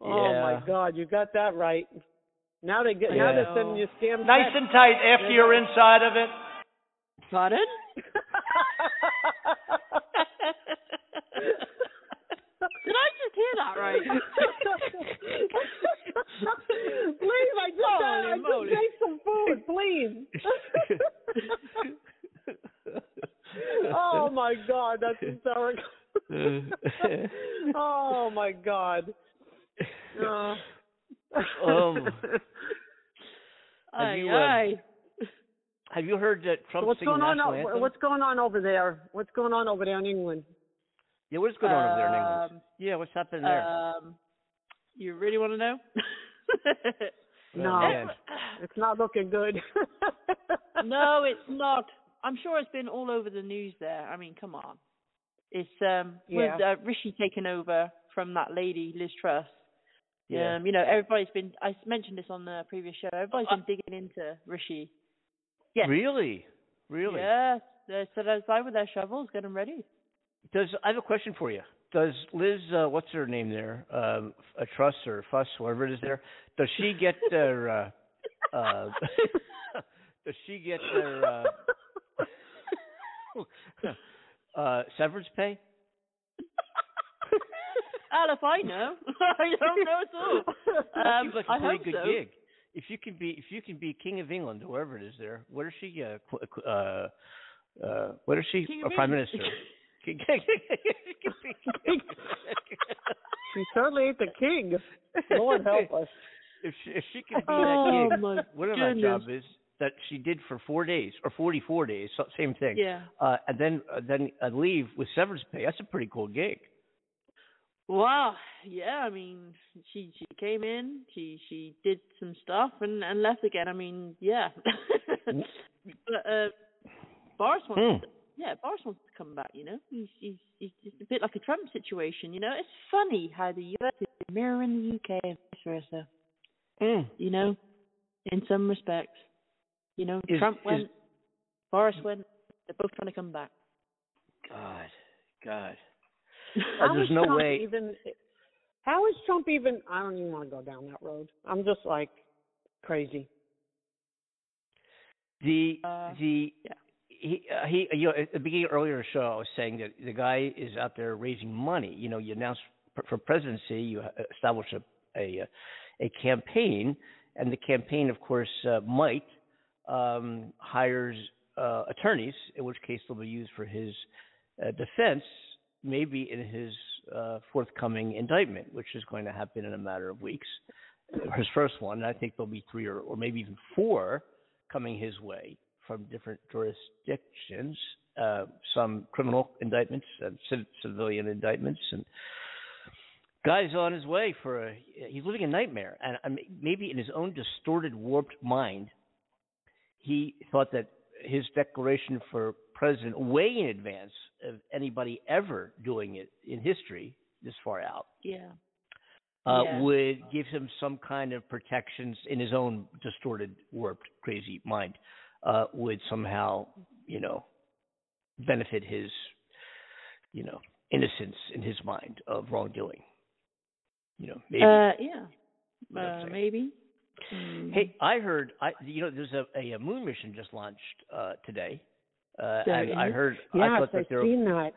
Oh Yeah. my God, you got that right. Now they get now Yeah. they're sending you scam Nice and tight after you're inside of it. Pardon? Did I just hear that right? please, I just Holy I moly. just ate some food, please. oh my God, that's hysterical. oh my God. Uh, Um, Aye, you, um. Have you heard that So Trump what's singing going on? national o- anthem? What's going on over there? What's going on over there in England? yeah, what's going on over there in England? Um, Yeah, what's happening there? Um, you really want to know? Oh, no. man. It's not looking good. no, it's not. I'm sure it's been all over the news there. I mean, come on. It's um Yeah. with uh, Rishi taking over from that lady Liz Truss. Yeah. Um, you know, everybody's been. I mentioned this on the previous show. Everybody's been digging into Rishi. Yes. Really? Really? Yes. They're set aside with their shovels, getting ready. Does I have a question for you? Does Liz, uh, what's her name there, um, a Truss or Fuss, whatever it is there? Does she get their? Uh, uh, does she get their uh, uh, severance pay? Well, if I know, I don't know at all. Um, Seems like I a pretty hope good so. gig. If you can be, if you can be King of England, or whoever it is there, what is she? Uh, qu- qu- uh, uh, what is she? King a prime England. minister. King- she certainly ain't the king. Lord help us. if she, if she can be Oh, that gig, my whatever that goodness. job is that she did for four days or forty-four days, same thing. Yeah. Uh, and then uh, then uh, leave with severance pay. That's a pretty cool gig. Wow. Yeah. I mean, she she came in, she she did some stuff and and left again. I mean, yeah. but uh, Boris wants Hmm. yeah, Boris wants to come back. You know, he's he's he's just a bit like a Trump situation. You know, it's funny how the US is mirroring the UK and vice versa. Mm. You know, in some respects, you know, Is- Trump is- went, Boris went. They're both trying to come back. God, God. How Uh, there's is no Trump way. Even how is Trump even? I don't even want to go down that road. I'm just like crazy. The Uh, the yeah. he uh, he you know at the beginning earlier show I was saying that the guy is out there raising money. You know, you announce for, for presidency, you uh, establish a a a campaign, and the campaign, of course, uh, might um, hires uh, attorneys, in which case they'll be used for his uh, defense, maybe in his uh, forthcoming indictment, which is going to happen in a matter of weeks. His first one, and I think there'll be three or, or maybe even four coming his way from different jurisdictions, uh, some criminal indictments and civ- civilian indictments, and guy's on his way for a. He's living a nightmare, and maybe in his own distorted, warped mind, he thought that his declaration for president, way in advance of anybody ever doing it in history this far out, Yeah. uh, Yeah. would give him some kind of protections in his own distorted, warped, crazy mind, uh, would somehow, you know, benefit his, you know, innocence in his mind of wrongdoing. You know, maybe. Uh, yeah. what I'm Uh, maybe. Mm. Hey, I heard, I you know, there's a, a, moon mission just launched uh, today. Uh, I is? heard, I Yes, thought that they were, seen that.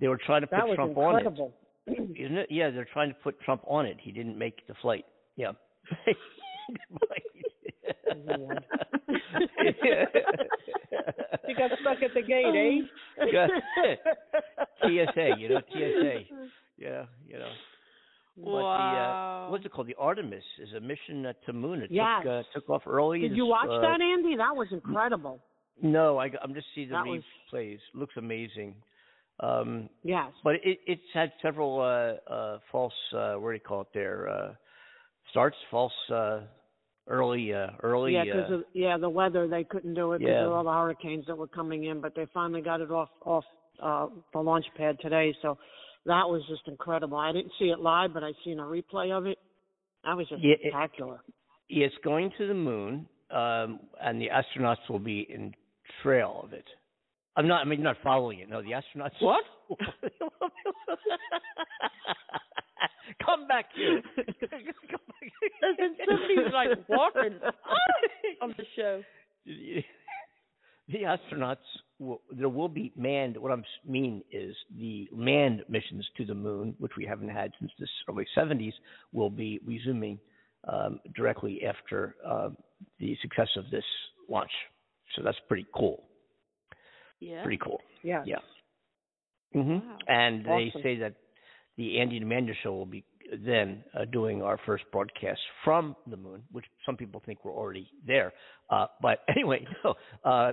they were trying to put Trump incredible. on it. Isn't it? Yeah, they're trying to put Trump on it. He didn't make the flight. Yeah. He got stuck at the gate, eh? Yeah. TSA, you know, TSA. Yeah, you know. But the uh, what's it called? The Artemis is a mission uh, to moon. It Yes. took uh, took off early. Did you watch uh, that, Andy? That was incredible. No, I, am just seeing the That was- replays. Looks amazing. Um, Yes. but it, it's had several uh, uh, false. Uh, what do you call it? There uh, starts false uh, early uh, early. Yeah, because uh, of yeah the weather they couldn't do it because Yeah. of all the hurricanes that were coming in, but they finally got it off off uh the launch pad today. So that was just incredible. I didn't see it live, but I seen a replay of it. That was just Yeah, it- spectacular. it's going to the moon, um, and the astronauts will be in trail of it. I'm not. I mean, not following it. No, the astronauts. What? Come back here. There's somebody who's like walking on the show. the astronauts will, there will be manned what i mean is the manned missions to the moon which we haven't had since the early 70s will be resuming um, directly after uh, the success of this launch so that's pretty cool Yeah. pretty cool Yes. yeah hmm Wow. and they say that the Andy and Amanda show will be then uh, doing our first broadcast from the moon, which some people think we're already there. Uh, but anyway, no. Uh,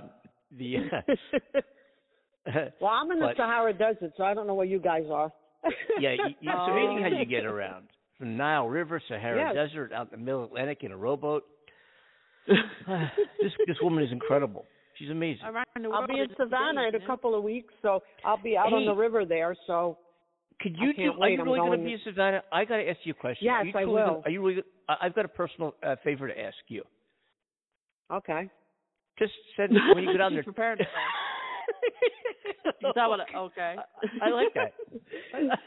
the uh, well, I'm in the But- Sahara Desert, so I don't know where you guys are. yeah, you, you, it's amazing how you get um, around from Nile River, Sahara Yes. Desert, out in the middle Atlantic in a rowboat. Ah, this this woman is incredible. She's amazing. I'll be in in Savannah in a couple of weeks, so I'll be out on the river there. So Could you do? Are you really going to be in Savannah? I got to ask you a question. Yes, are you I will. Gonna, are you really? I- I've got a personal uh, favor to ask you. okay. Just said when you go down there. prepared Is that what? it- Okay. I, I like that.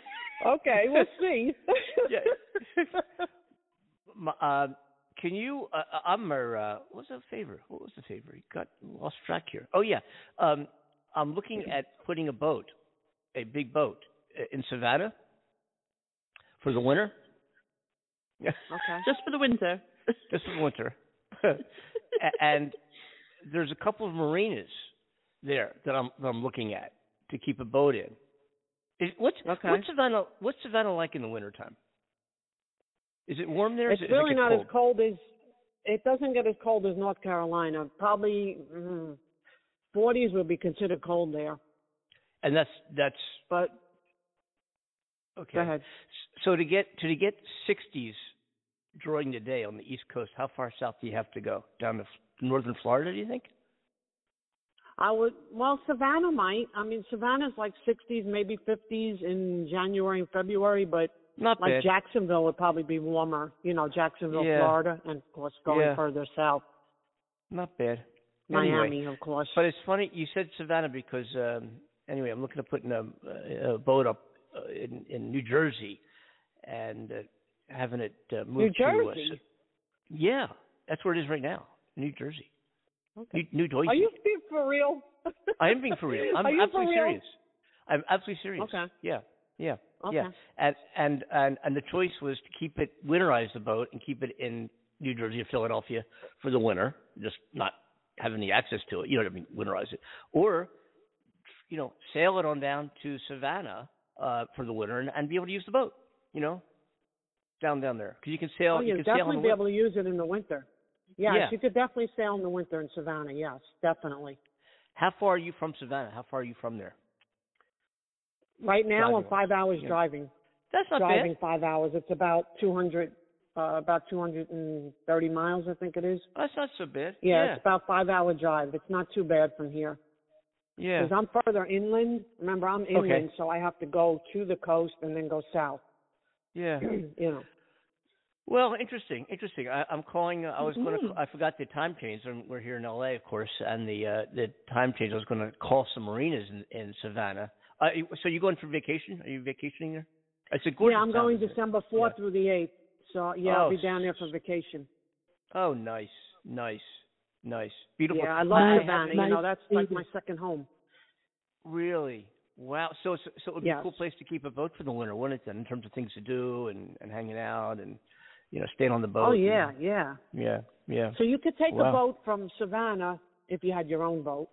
Okay, we'll see. Yeah. Uh, can you? Uh, I'm a. Uh, what's the favor? What was the favor? You got lost track here. Oh yeah. Um, I'm looking at putting a boat, a big boat, uh, in Savannah for the winter. Yeah. okay. Just for the winter. Just for the winter. And there's a couple of marinas there that I'm that I'm looking at to keep a boat in. Is, what's Okay. what's Savannah what's Savannah like in the wintertime? Is it warm there? It's Is it, does it really not cold? as cold as it doesn't get as cold as North Carolina. Probably mm, 40s would be considered cold there. And that's that's But okay. go ahead. So to get to get 60s during the day on the East Coast, how far south do you have to go? Down to northern Florida, do you think? I would. Well, Savannah might. I mean, Savannah's like 60s, maybe 50s in January and February, but Not like bad. Jacksonville would probably be warmer. You know, Jacksonville, Yeah. Florida, and of course going Yeah. further south, Not bad. Miami, Anyway, of course. but it's funny you said Savannah because um anyway, I'm looking at putting a, a boat up uh, in in New Jersey and uh, having it uh, New moved to uh, yeah, that's where it is right now, New Jersey. Okay. New, New Jersey. Are you being for real? I am being for real. I'm Are you for absolutely serious. I'm absolutely serious. Okay. Yeah. Yeah. Okay. Yeah. And and and and the choice was to keep it winterize the boat and keep it in New Jersey or Philadelphia for the winter, just not having the access to it. You know what I mean? Winterize it, or you know, sail it on down to Savannah uh for the winter and, and be able to use the boat. You know, down down there because you can sail. oh, you can sail in definitely the be able to use it in the winter. Yes, Yeah. you could definitely sail in the winter in Savannah. Yes, definitely. How far are you from Savannah? How far are you from there? Right now, I'm five hours Yeah. driving. That's not driving bad. five hours. It's about 200, uh, about 230 miles, I think it is. That's not so bad. Yeah, Yeah. it's about five hour drive. It's not too bad from here. yeah. Because I'm further inland. Remember, I'm inland, so I have to go to the coast and then go south. Yeah. you know. Well, interesting, interesting. I, I'm calling. Uh, I was going Mhm. to. I forgot the time change. We're here in LA, of course, and the uh, the time change. I was going to call some marinas in, in Savannah. Uh, so you going for vacation? Are you vacationing there? It's a gorgeous. Yeah, I'm going? December 4th Yeah. through the 8th. So, yeah, I'll Oh, be down there for vacation. Oh, nice, nice, nice, beautiful. Yeah, I love Savannah. You know, that's like my second home. Really? Wow. So, so, so it would be Yes. a cool place to keep a boat for the winter, wouldn't it? Then, in terms of things to do and and hanging out and you know staying on the boat. Oh, and- yeah, yeah. yeah, yeah. So you could take Wow. a boat from Savannah, if you had your own boat,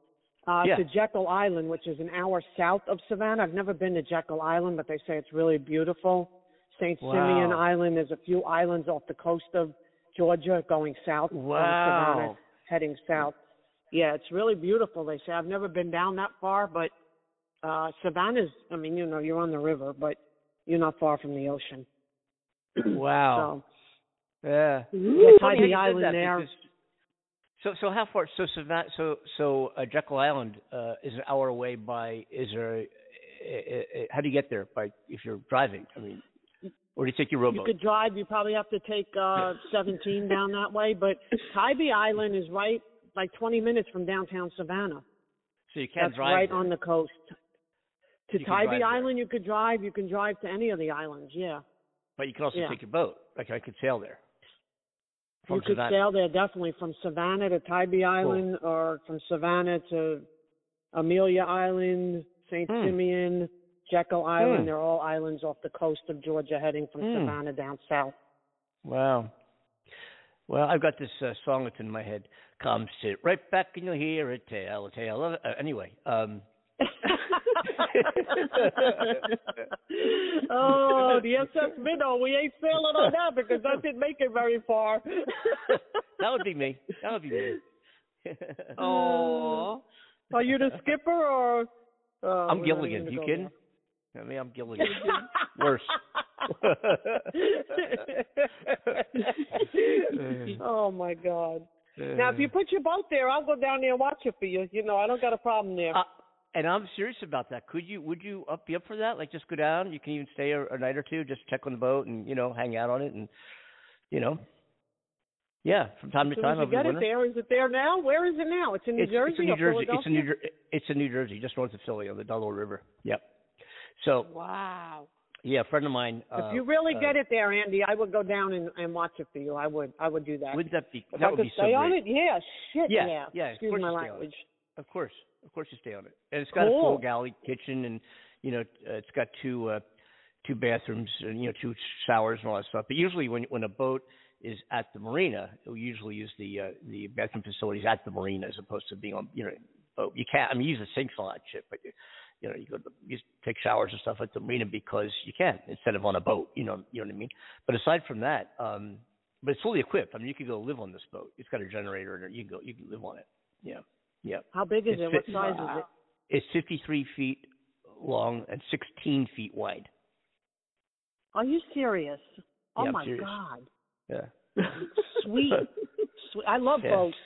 uh, Yeah. to Jekyll Island, which is an hour south of Savannah. I've never been to Jekyll Island, but they say it's really beautiful. St. Wow. Simons Island. There's a few islands off the coast of Georgia going south from Savannah, heading south. Yeah, it's really beautiful. They say I've never been down that far, but uh Savannah's. I mean, you know, you're on the river, but you're not far from the ocean. Wow. So Yeah. Yeah, It's funny how Tybee you said Island there. because- So so how far? So Savannah. So so uh, Jekyll Island uh, is an hour away by. Is there? A, a, a, how do you get there? By if you're driving? I mean, or do you take your You could drive. You probably have to take uh 17 down that way, but Tybee Island is right like 20 minutes from downtown Savannah. so you can't That's drive. right there. on the coast. To Tybee there. Island, you could drive. You can drive to any of the islands. Yeah, But you can also Yeah. take a boat. Like I could sail there. From you could Savannah. sail there definitely from Savannah to Tybee Island, or from Savannah to Amelia Island, Saint Hmm. Simons, Jekyll Island. Hmm. They're all islands off the coast of Georgia, heading from Hmm. Savannah down south. Wow. Well, I've got this uh, song that's in my head. Come sit right back and you'll hear a tale, a tale of. Uh, anyway, um. oh, the SS Minnow. We ain't sailing on that because that didn't make it very far. that would be me. That would be me. Oh. Are you the skipper or? Uh, I'm Gilligan. You kidding? I mean, I'm Gilligan. Worse. oh my God! Now, if you put your boat there, I'll go down there and watch it for you. You know, I don't got a problem there. Uh, and I'm serious about that. Could you? Would you up be up for that? Like, just go down. You can even stay a, a night or two. Just check on the boat and you know hang out on it and you know. Yeah, from time to soon time you the get it winter. there, is it there now? Where is it now? It's in New it's, Jersey it's in New or Jersey. It's in New It's in New Jersey, just north of Philly on the Delaware River. Yep. So Wow. yeah, a friend of mine. If uh, you really uh, get it there, Andy, I would go down and, and watch it for you. I would. I would do that. Wouldn't that be? if that I would could be so stay on it, yeah, shit, Yeah, yeah. yeah, Excuse my you stay on it. language. Of course, of course, you stay on it, and it's got a full galley kitchen, and you know, uh, it's got two uh, two bathrooms, and you know, two showers and all that stuff. But usually, when when a boat is at the marina, we usually use the uh, the bathroom facilities at the marina as opposed to being on you know boat. You can't. I mean, you use the sinks and all that shit, but you, you know, you go to you take showers and stuff at the marina because you can instead of on a boat. You know, you know what I mean. But aside from that, um, but it's fully equipped. I mean, you could go live on this boat. It's got a generator, and you can go you can live on it. Yeah, yeah. How big is It's it? What fit- size is it? It's 53 feet long and 16 feet wide. Are you serious? Oh Yeah, my serious. God! Yeah. Sweet. Sweet. I love Yeah. boats.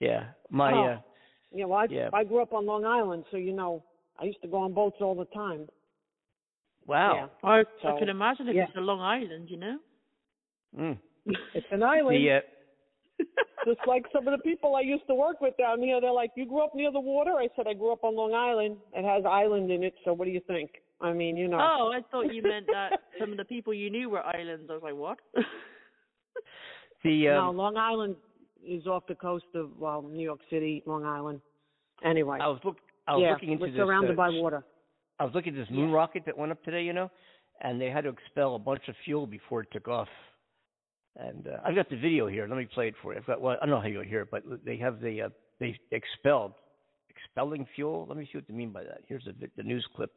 Yeah. My Oh. uh You know, I Yeah. I grew up on Long Island, so you know, I used to go on boats all the time. Wow. Yeah. I, I can imagine if yeah. it's a Long Island, you know. Mm. It's an island. The uh, Just like some of the people I used to work with down here, they're like, "You grew up near the water?" I said, "I grew up on Long Island. It has island in it. So what do you think?" I mean, you know. Oh, I thought you meant that some of the people you knew were islands. I was like, what? the no, um, Long Island is off the coast of well, New York City, Long Island. Anyway, I was look I was yeah, looking into we're this. surrounded uh, by water. I was looking at this moon rocket that went up today, you know, and they had to expel a bunch of fuel before it took off. And uh, I've got the video here. Let me play it for you. I've got well, I don't know how you'll hear it, but they have the uh, they expelled expelling fuel. Let me see what they mean by that. Here's the the news clip.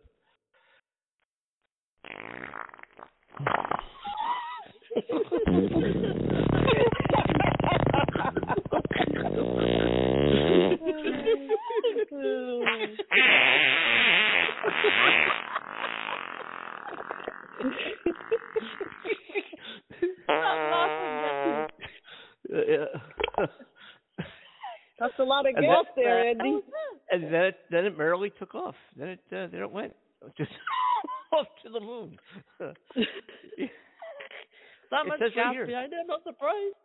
lot of that- there, Andy. and then it then it merrily took off. Then it uh, then it went just off to the moon. that It much right gas behind it, I'm not surprised.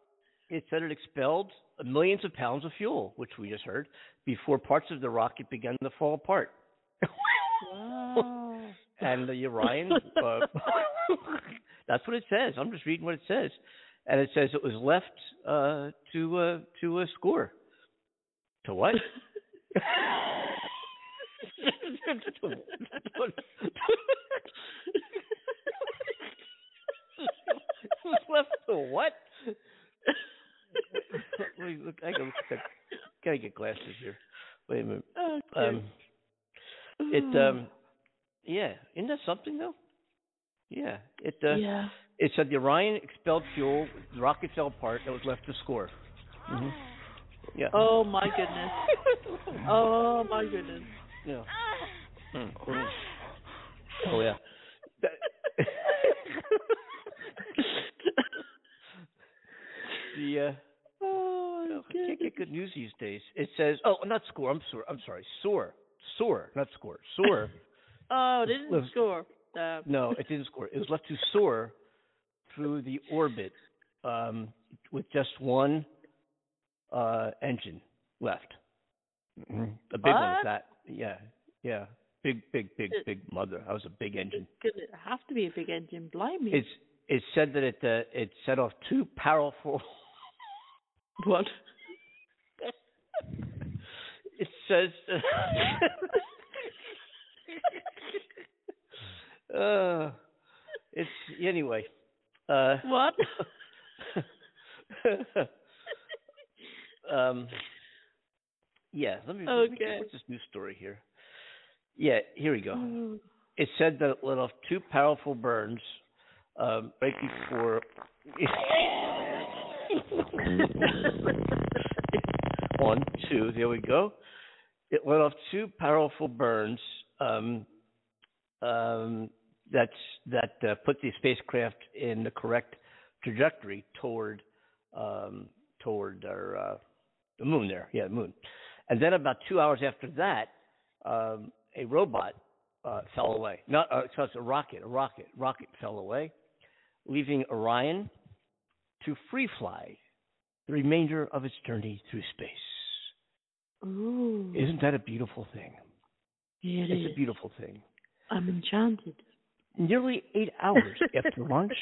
It said it expelled millions of pounds of fuel, which we just heard, before parts of the rocket began to fall apart. Wow. and the Orion, uh, that's what it says. I'm just reading what it says, and it says it was left uh, to uh, to a score. To what? left to what? Wait, look, I gotta, gotta get glasses here. Wait a minute. Okay. Um, it um, yeah, isn't that something though? Yeah, it uh, yeah. it said the Orion expelled fuel, the rocket fell apart, that was left to score. hmm Yeah. Oh my goodness. oh my goodness. Yeah. Mm, mm. Oh yeah. The uh, Oh no, I can't get good news these days. It says, oh, not score. I'm sorry. I'm sorry. Soar, soar, not score. Soar. Oh, they didn't score. Uh, no, it didn't score. It was left to soar through the orbit um, with just one uh, engine left. Mhm. A big one at that. Yeah, yeah. Big, big, big, It- big mother. That was a big engine. Could it have to be a big engine? Blimey. It's it said that it uh, it set off two powerful. what? it says. uh, it's anyway. Uh, What? um, yeah, let me, let me Okay. what's this new story here? Yeah, here we go. Oh. It said that it let off two powerful burns um, right before. One, two, there we go. It let off two powerful burns um, um, that's, that uh, put the spacecraft in the correct trajectory toward um, toward our, uh, the moon there. Yeah, the moon. And then about two hours after that, um, a robot uh, fell away. Not uh, so it's a rocket. A rocket. Rocket fell away, leaving Orion to free fly the remainder of its journey through space. Ooh. Isn't that a beautiful thing? It it's is. a beautiful thing. I'm enchanted. Nearly eight hours after launch,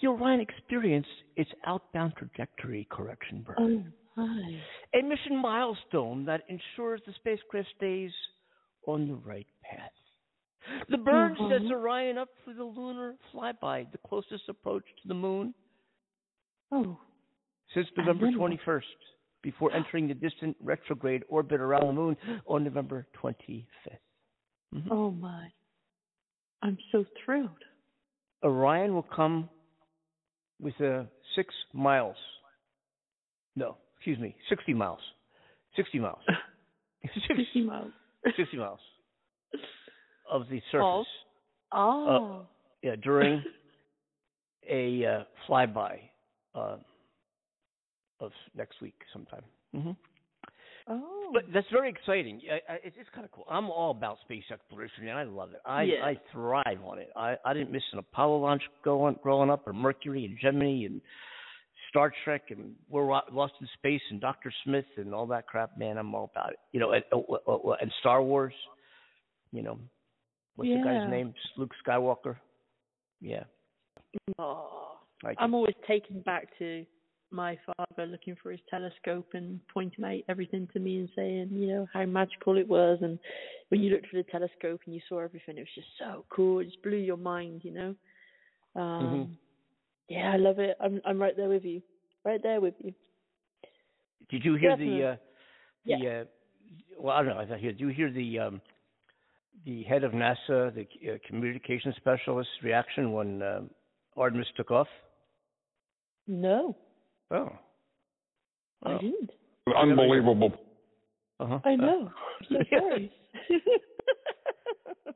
the Orion experienced its outbound trajectory correction burn. Oh a mission milestone that ensures the spacecraft stays on the right path. The burn Mhm. sets Orion up for the lunar flyby, the closest approach to the moon Oh. since November 21st, before entering the distant retrograde orbit around the moon on November 25th. Mhm. Oh my. I'm so thrilled. Orion will come with uh, six miles. No, excuse me, 60 miles. 60 miles. 60 miles. 60 miles of the surface. Oh. Yeah, during a uh, flyby uh, of next week sometime. hmm Oh. But that's very exciting. I, I, it's, it's kind of cool. I'm all about space exploration, and I love it. I Yeah. I thrive on it. I I didn't miss an Apollo launch going growing up, or Mercury and Gemini and Star Trek, and We're Lost in Space and Doctor Smith and all that crap. Man, I'm all about it. You know, and, uh, uh, uh, and Star Wars. You know, what's the guy's name? Luke Skywalker. Yeah. Oh, Like I'm always taken back to my father looking for his telescope and pointing out everything to me and saying, you know, how magical it was. And when you looked through the telescope and you saw everything, it was just so cool. It just blew your mind, you know. Um, Mhm. Yeah, I love it. I'm I'm right there with you. Right there with you. Did you hear Definitely. the uh the uh well I don't know, I thought here did you hear the um the head of NASA, the uh, communication specialist reaction when um Artemis took off? No, Oh. I Oh. didn't. Unbelievable. Uh-huh. I know. I'm so sorry.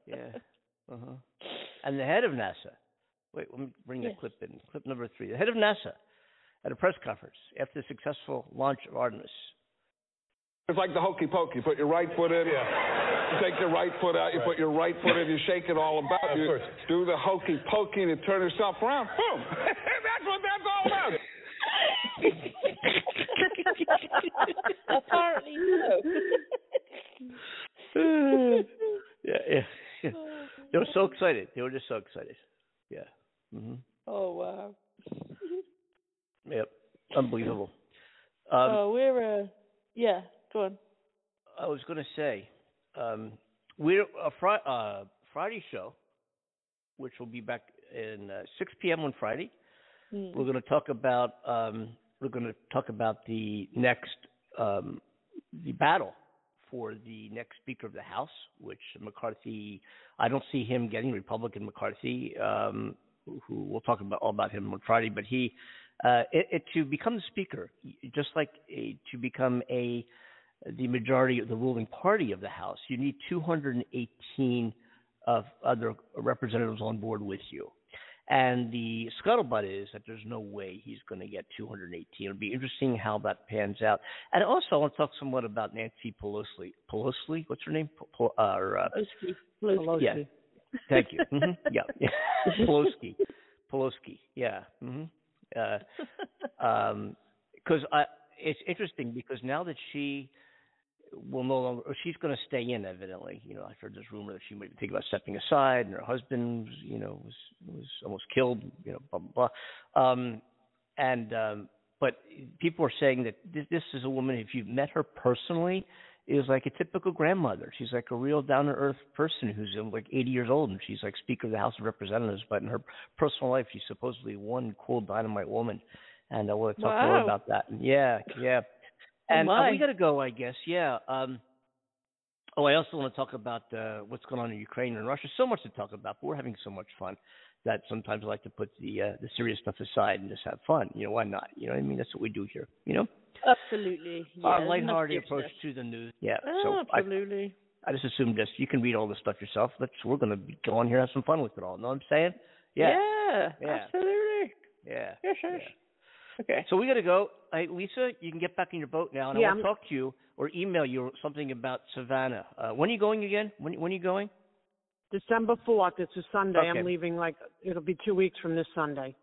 yeah. Uh-huh. And the head of NASA. Wait, let me bring Yes. that clip in. Clip number 3. The head of NASA at a press conference after the successful launch of Artemis. It's like the hokey pokey. You put your right foot in, Yeah. you take your right foot out, you put your right foot in, you shake it all about. You do the hokey pokey and you turn yourself around. Boom! that's what that's all about. Apparently so. yeah, yeah. yeah. They were so excited. They were just so excited. Yeah. Mhm. oh wow. Yep. Unbelievable. Um, oh, we're uh, yeah. Go on. I was going to say, um, we're a fri- uh, Friday show, which will be back in uh, 6 p.m. on Friday. Hmm. We're going to talk about um, we're going to talk about the next um, the battle for the next Speaker of the House, which McCarthy. I don't see him getting Republican McCarthy. Um, who, who we'll talk about all about him on Friday, but he uh, it, it, to become the Speaker, just like a, to become a the majority of the ruling party of the House, you need 218 of other representatives on board with you. And the scuttlebutt is that there's no way he's going to get 218. It'll be interesting how that pans out. And also, I want to talk somewhat about Nancy Pelosi. Pelosi, what's her name? Uh, uh, Pelosi. Pelosi. yeah. Thank you. hmm Yeah. Pelosi. Pelosi. Yeah. hmm Uh, um, because I, it's interesting because now that she will no longer, or she's going to stay in, evidently. You know, I've heard this rumor that she might think about stepping aside, and her husband, you know, was was almost killed. You know, blah blah. blah. Um, and um, but people are saying that this, this is a woman. If you've met her personally, is like a typical grandmother. She's like a real down to earth person who's um, like 80 years old, and she's like Speaker of the House of Representatives. But in her personal life, she's supposedly one cool dynamite woman. And I want to talk more Wow. about that. Yeah, yeah. Oh, And uh, we got to go, I guess. Yeah. Um, oh, I also want to talk about uh, what's going on in Ukraine and Russia. So much to talk about, but we're having so much fun that sometimes I like to put the uh, the serious stuff aside and just have fun. You know, why not? You know what I mean? That's what we do here. You know, Absolutely. Yeah, our lighthearted approach to the news. Yeah. Oh, so absolutely. I just assumed this. You can read all this stuff yourself. Let's we're gonna be- go on here and have some fun with it all. Know what I'm saying? Yeah. Yeah, Yeah. absolutely. Yeah. Yes, yes. Yeah. Okay. So we got to go. Hey, Lisa, you can get back in your boat now, and Yeah, I want to talk to you or email you something about Savannah. Uh, when are you going again? When when are you going? December fourth. It's a Sunday. Okay. I'm leaving like it'll be two weeks from this Sunday.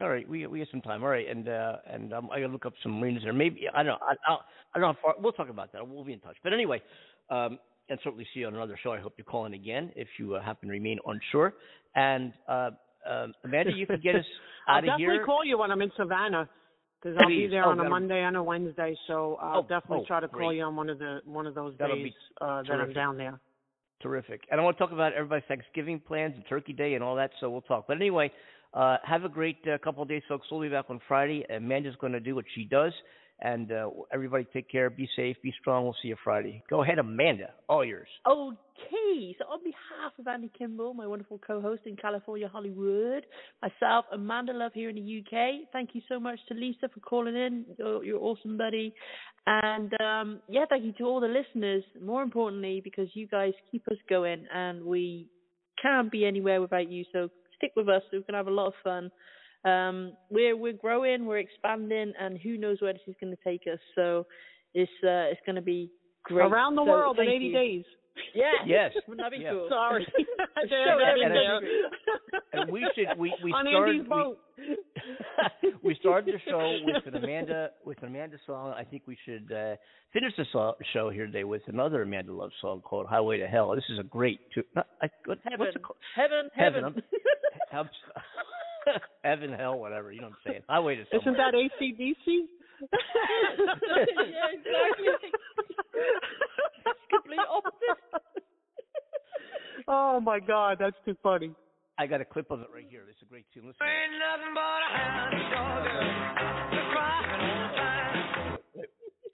All right, we we got some time. All right, and uh, and um, I got to look up some marinas there. Maybe I don't know. I, I'll, I don't know how far. We'll talk about that. We'll be in touch. But anyway, um, and certainly see you on another show. I hope you call in again if you uh, happen to remain unsure. And uh, um, Amanda, you can get us out of here. I'll definitely call you when I'm in Savannah because I'll be there Oh, on a Monday and a Wednesday. So I'll Oh, definitely oh, try to call great. you on one of the one of those That'll days uh, that I'm down there. Terrific. And I want to talk about everybody's Thanksgiving plans and Turkey Day and all that, so we'll talk. But anyway, uh, have a great uh, couple of days, folks. We'll be back on Friday. Amanda's going to do what she does. And uh, everybody take care, be safe, be strong. We'll see you Friday. Go ahead, Amanda. All yours. Okay, so on behalf of Andy Kimball, my wonderful co-host in California, Hollywood, myself, Amanda Love here in the UK, thank you so much to Lisa for calling in. You're, you're awesome, buddy. And um, yeah, thank you to all the listeners. More importantly, because you guys keep us going, and we can't be anywhere without you. So stick with us. So we can have a lot of fun. Um, we're we're growing, we're expanding, and who knows where this is going to take us. So It's uh, it's going to be great. Around the So world in 80 you. days. Yeah. Yes. Wouldn't that be Yeah. cool? Sorry. I Show jammed that in everything. there. And we should we we On started Andy's boat. we, we started the show with an Amanda with an Amanda song. I think we should uh, finish the so- show here today with another Amanda Love song called "Highway to Hell." This is a great. Tu- not, I, what, Heaven. What's it called? Heaven. Heaven. Heaven. I'm, heaven, hell, whatever. You know what I'm saying. Highway to Isn't somewhere. that ACDC? yeah, exactly. Complete opposite. oh my God, that's too funny. I got a clip of it right here. It's a great tune. Listen. Wait,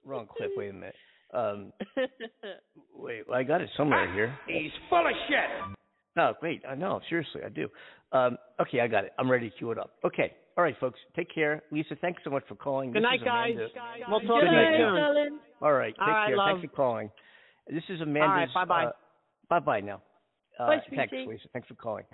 wrong clip. Wait a minute. Um, wait, I got it somewhere here. He's full of shit. No, great. I know. Seriously, I do. Um, okay, I got it. I'm ready to cue it up. Okay. All right, folks. Take care. Lisa, thanks so much for calling. Good This night, is guys. We'll talk Good night, you soon. darling. All right. Take All right, care. love. Thanks for calling. This is Amanda's. bye-bye. Uh, bye bye now. Uh, Bye, thanks. Lisa. Thanks for calling.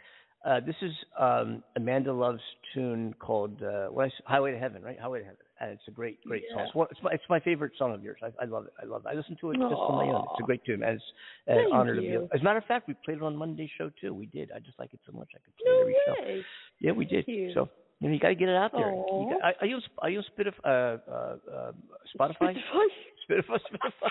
Uh, this is um, Amanda Love's tune called uh, what I s- "Highway to Heaven," right? "Highway to Heaven," and it's a great, great song. Yeah. It's, one, it's, my, it's my favorite song of yours. I, I love it. I love it. I listen to it just on my own. It's a great tune, and it's an Thank honor to be. you. As a matter of fact, we played it on Monday's show too. We did. I just like it so much. I could play it No every show. way. Yeah, we did. You. So you know, you got to get it out there. You Aw. got, are, are you are you on Spitif, uh, uh, uh, Spotify? Spitify, Spotify.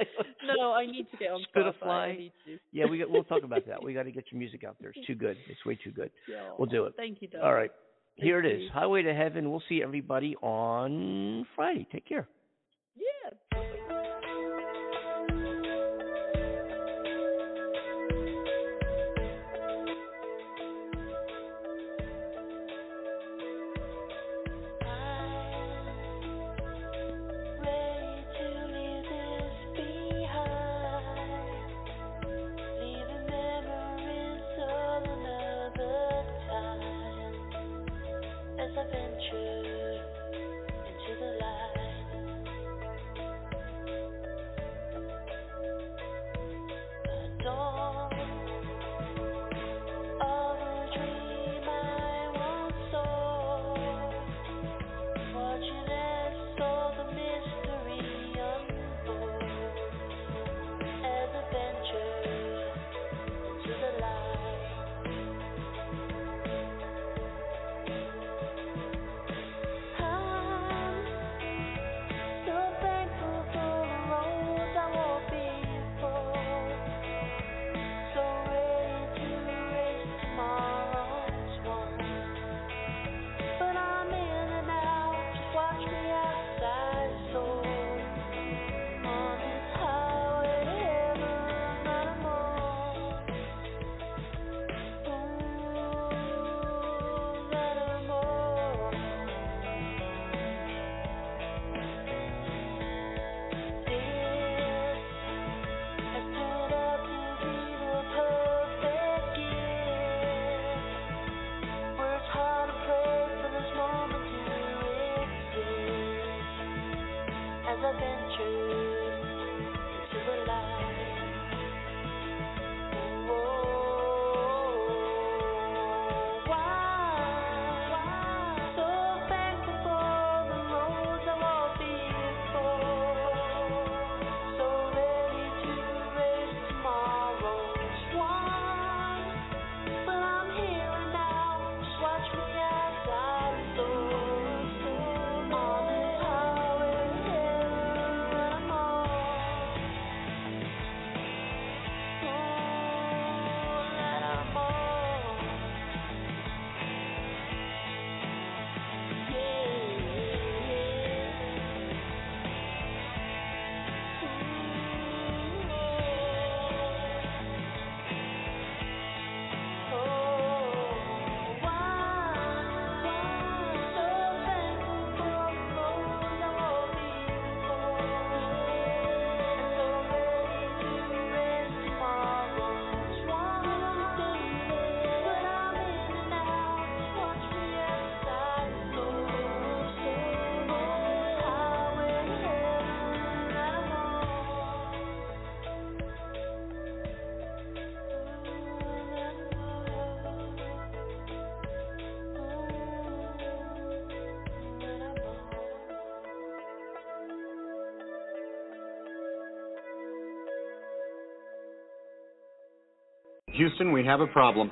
no, I need to get on. Spotify. I to. Yeah, we got, we'll talk about that. We got to get your music out there. It's too good. It's way too good. Yeah. We'll do it. Thank you, darling. All right. Here it is. Highway to Heaven. We'll see everybody on Friday. Take care. Yeah. Houston, we have a problem.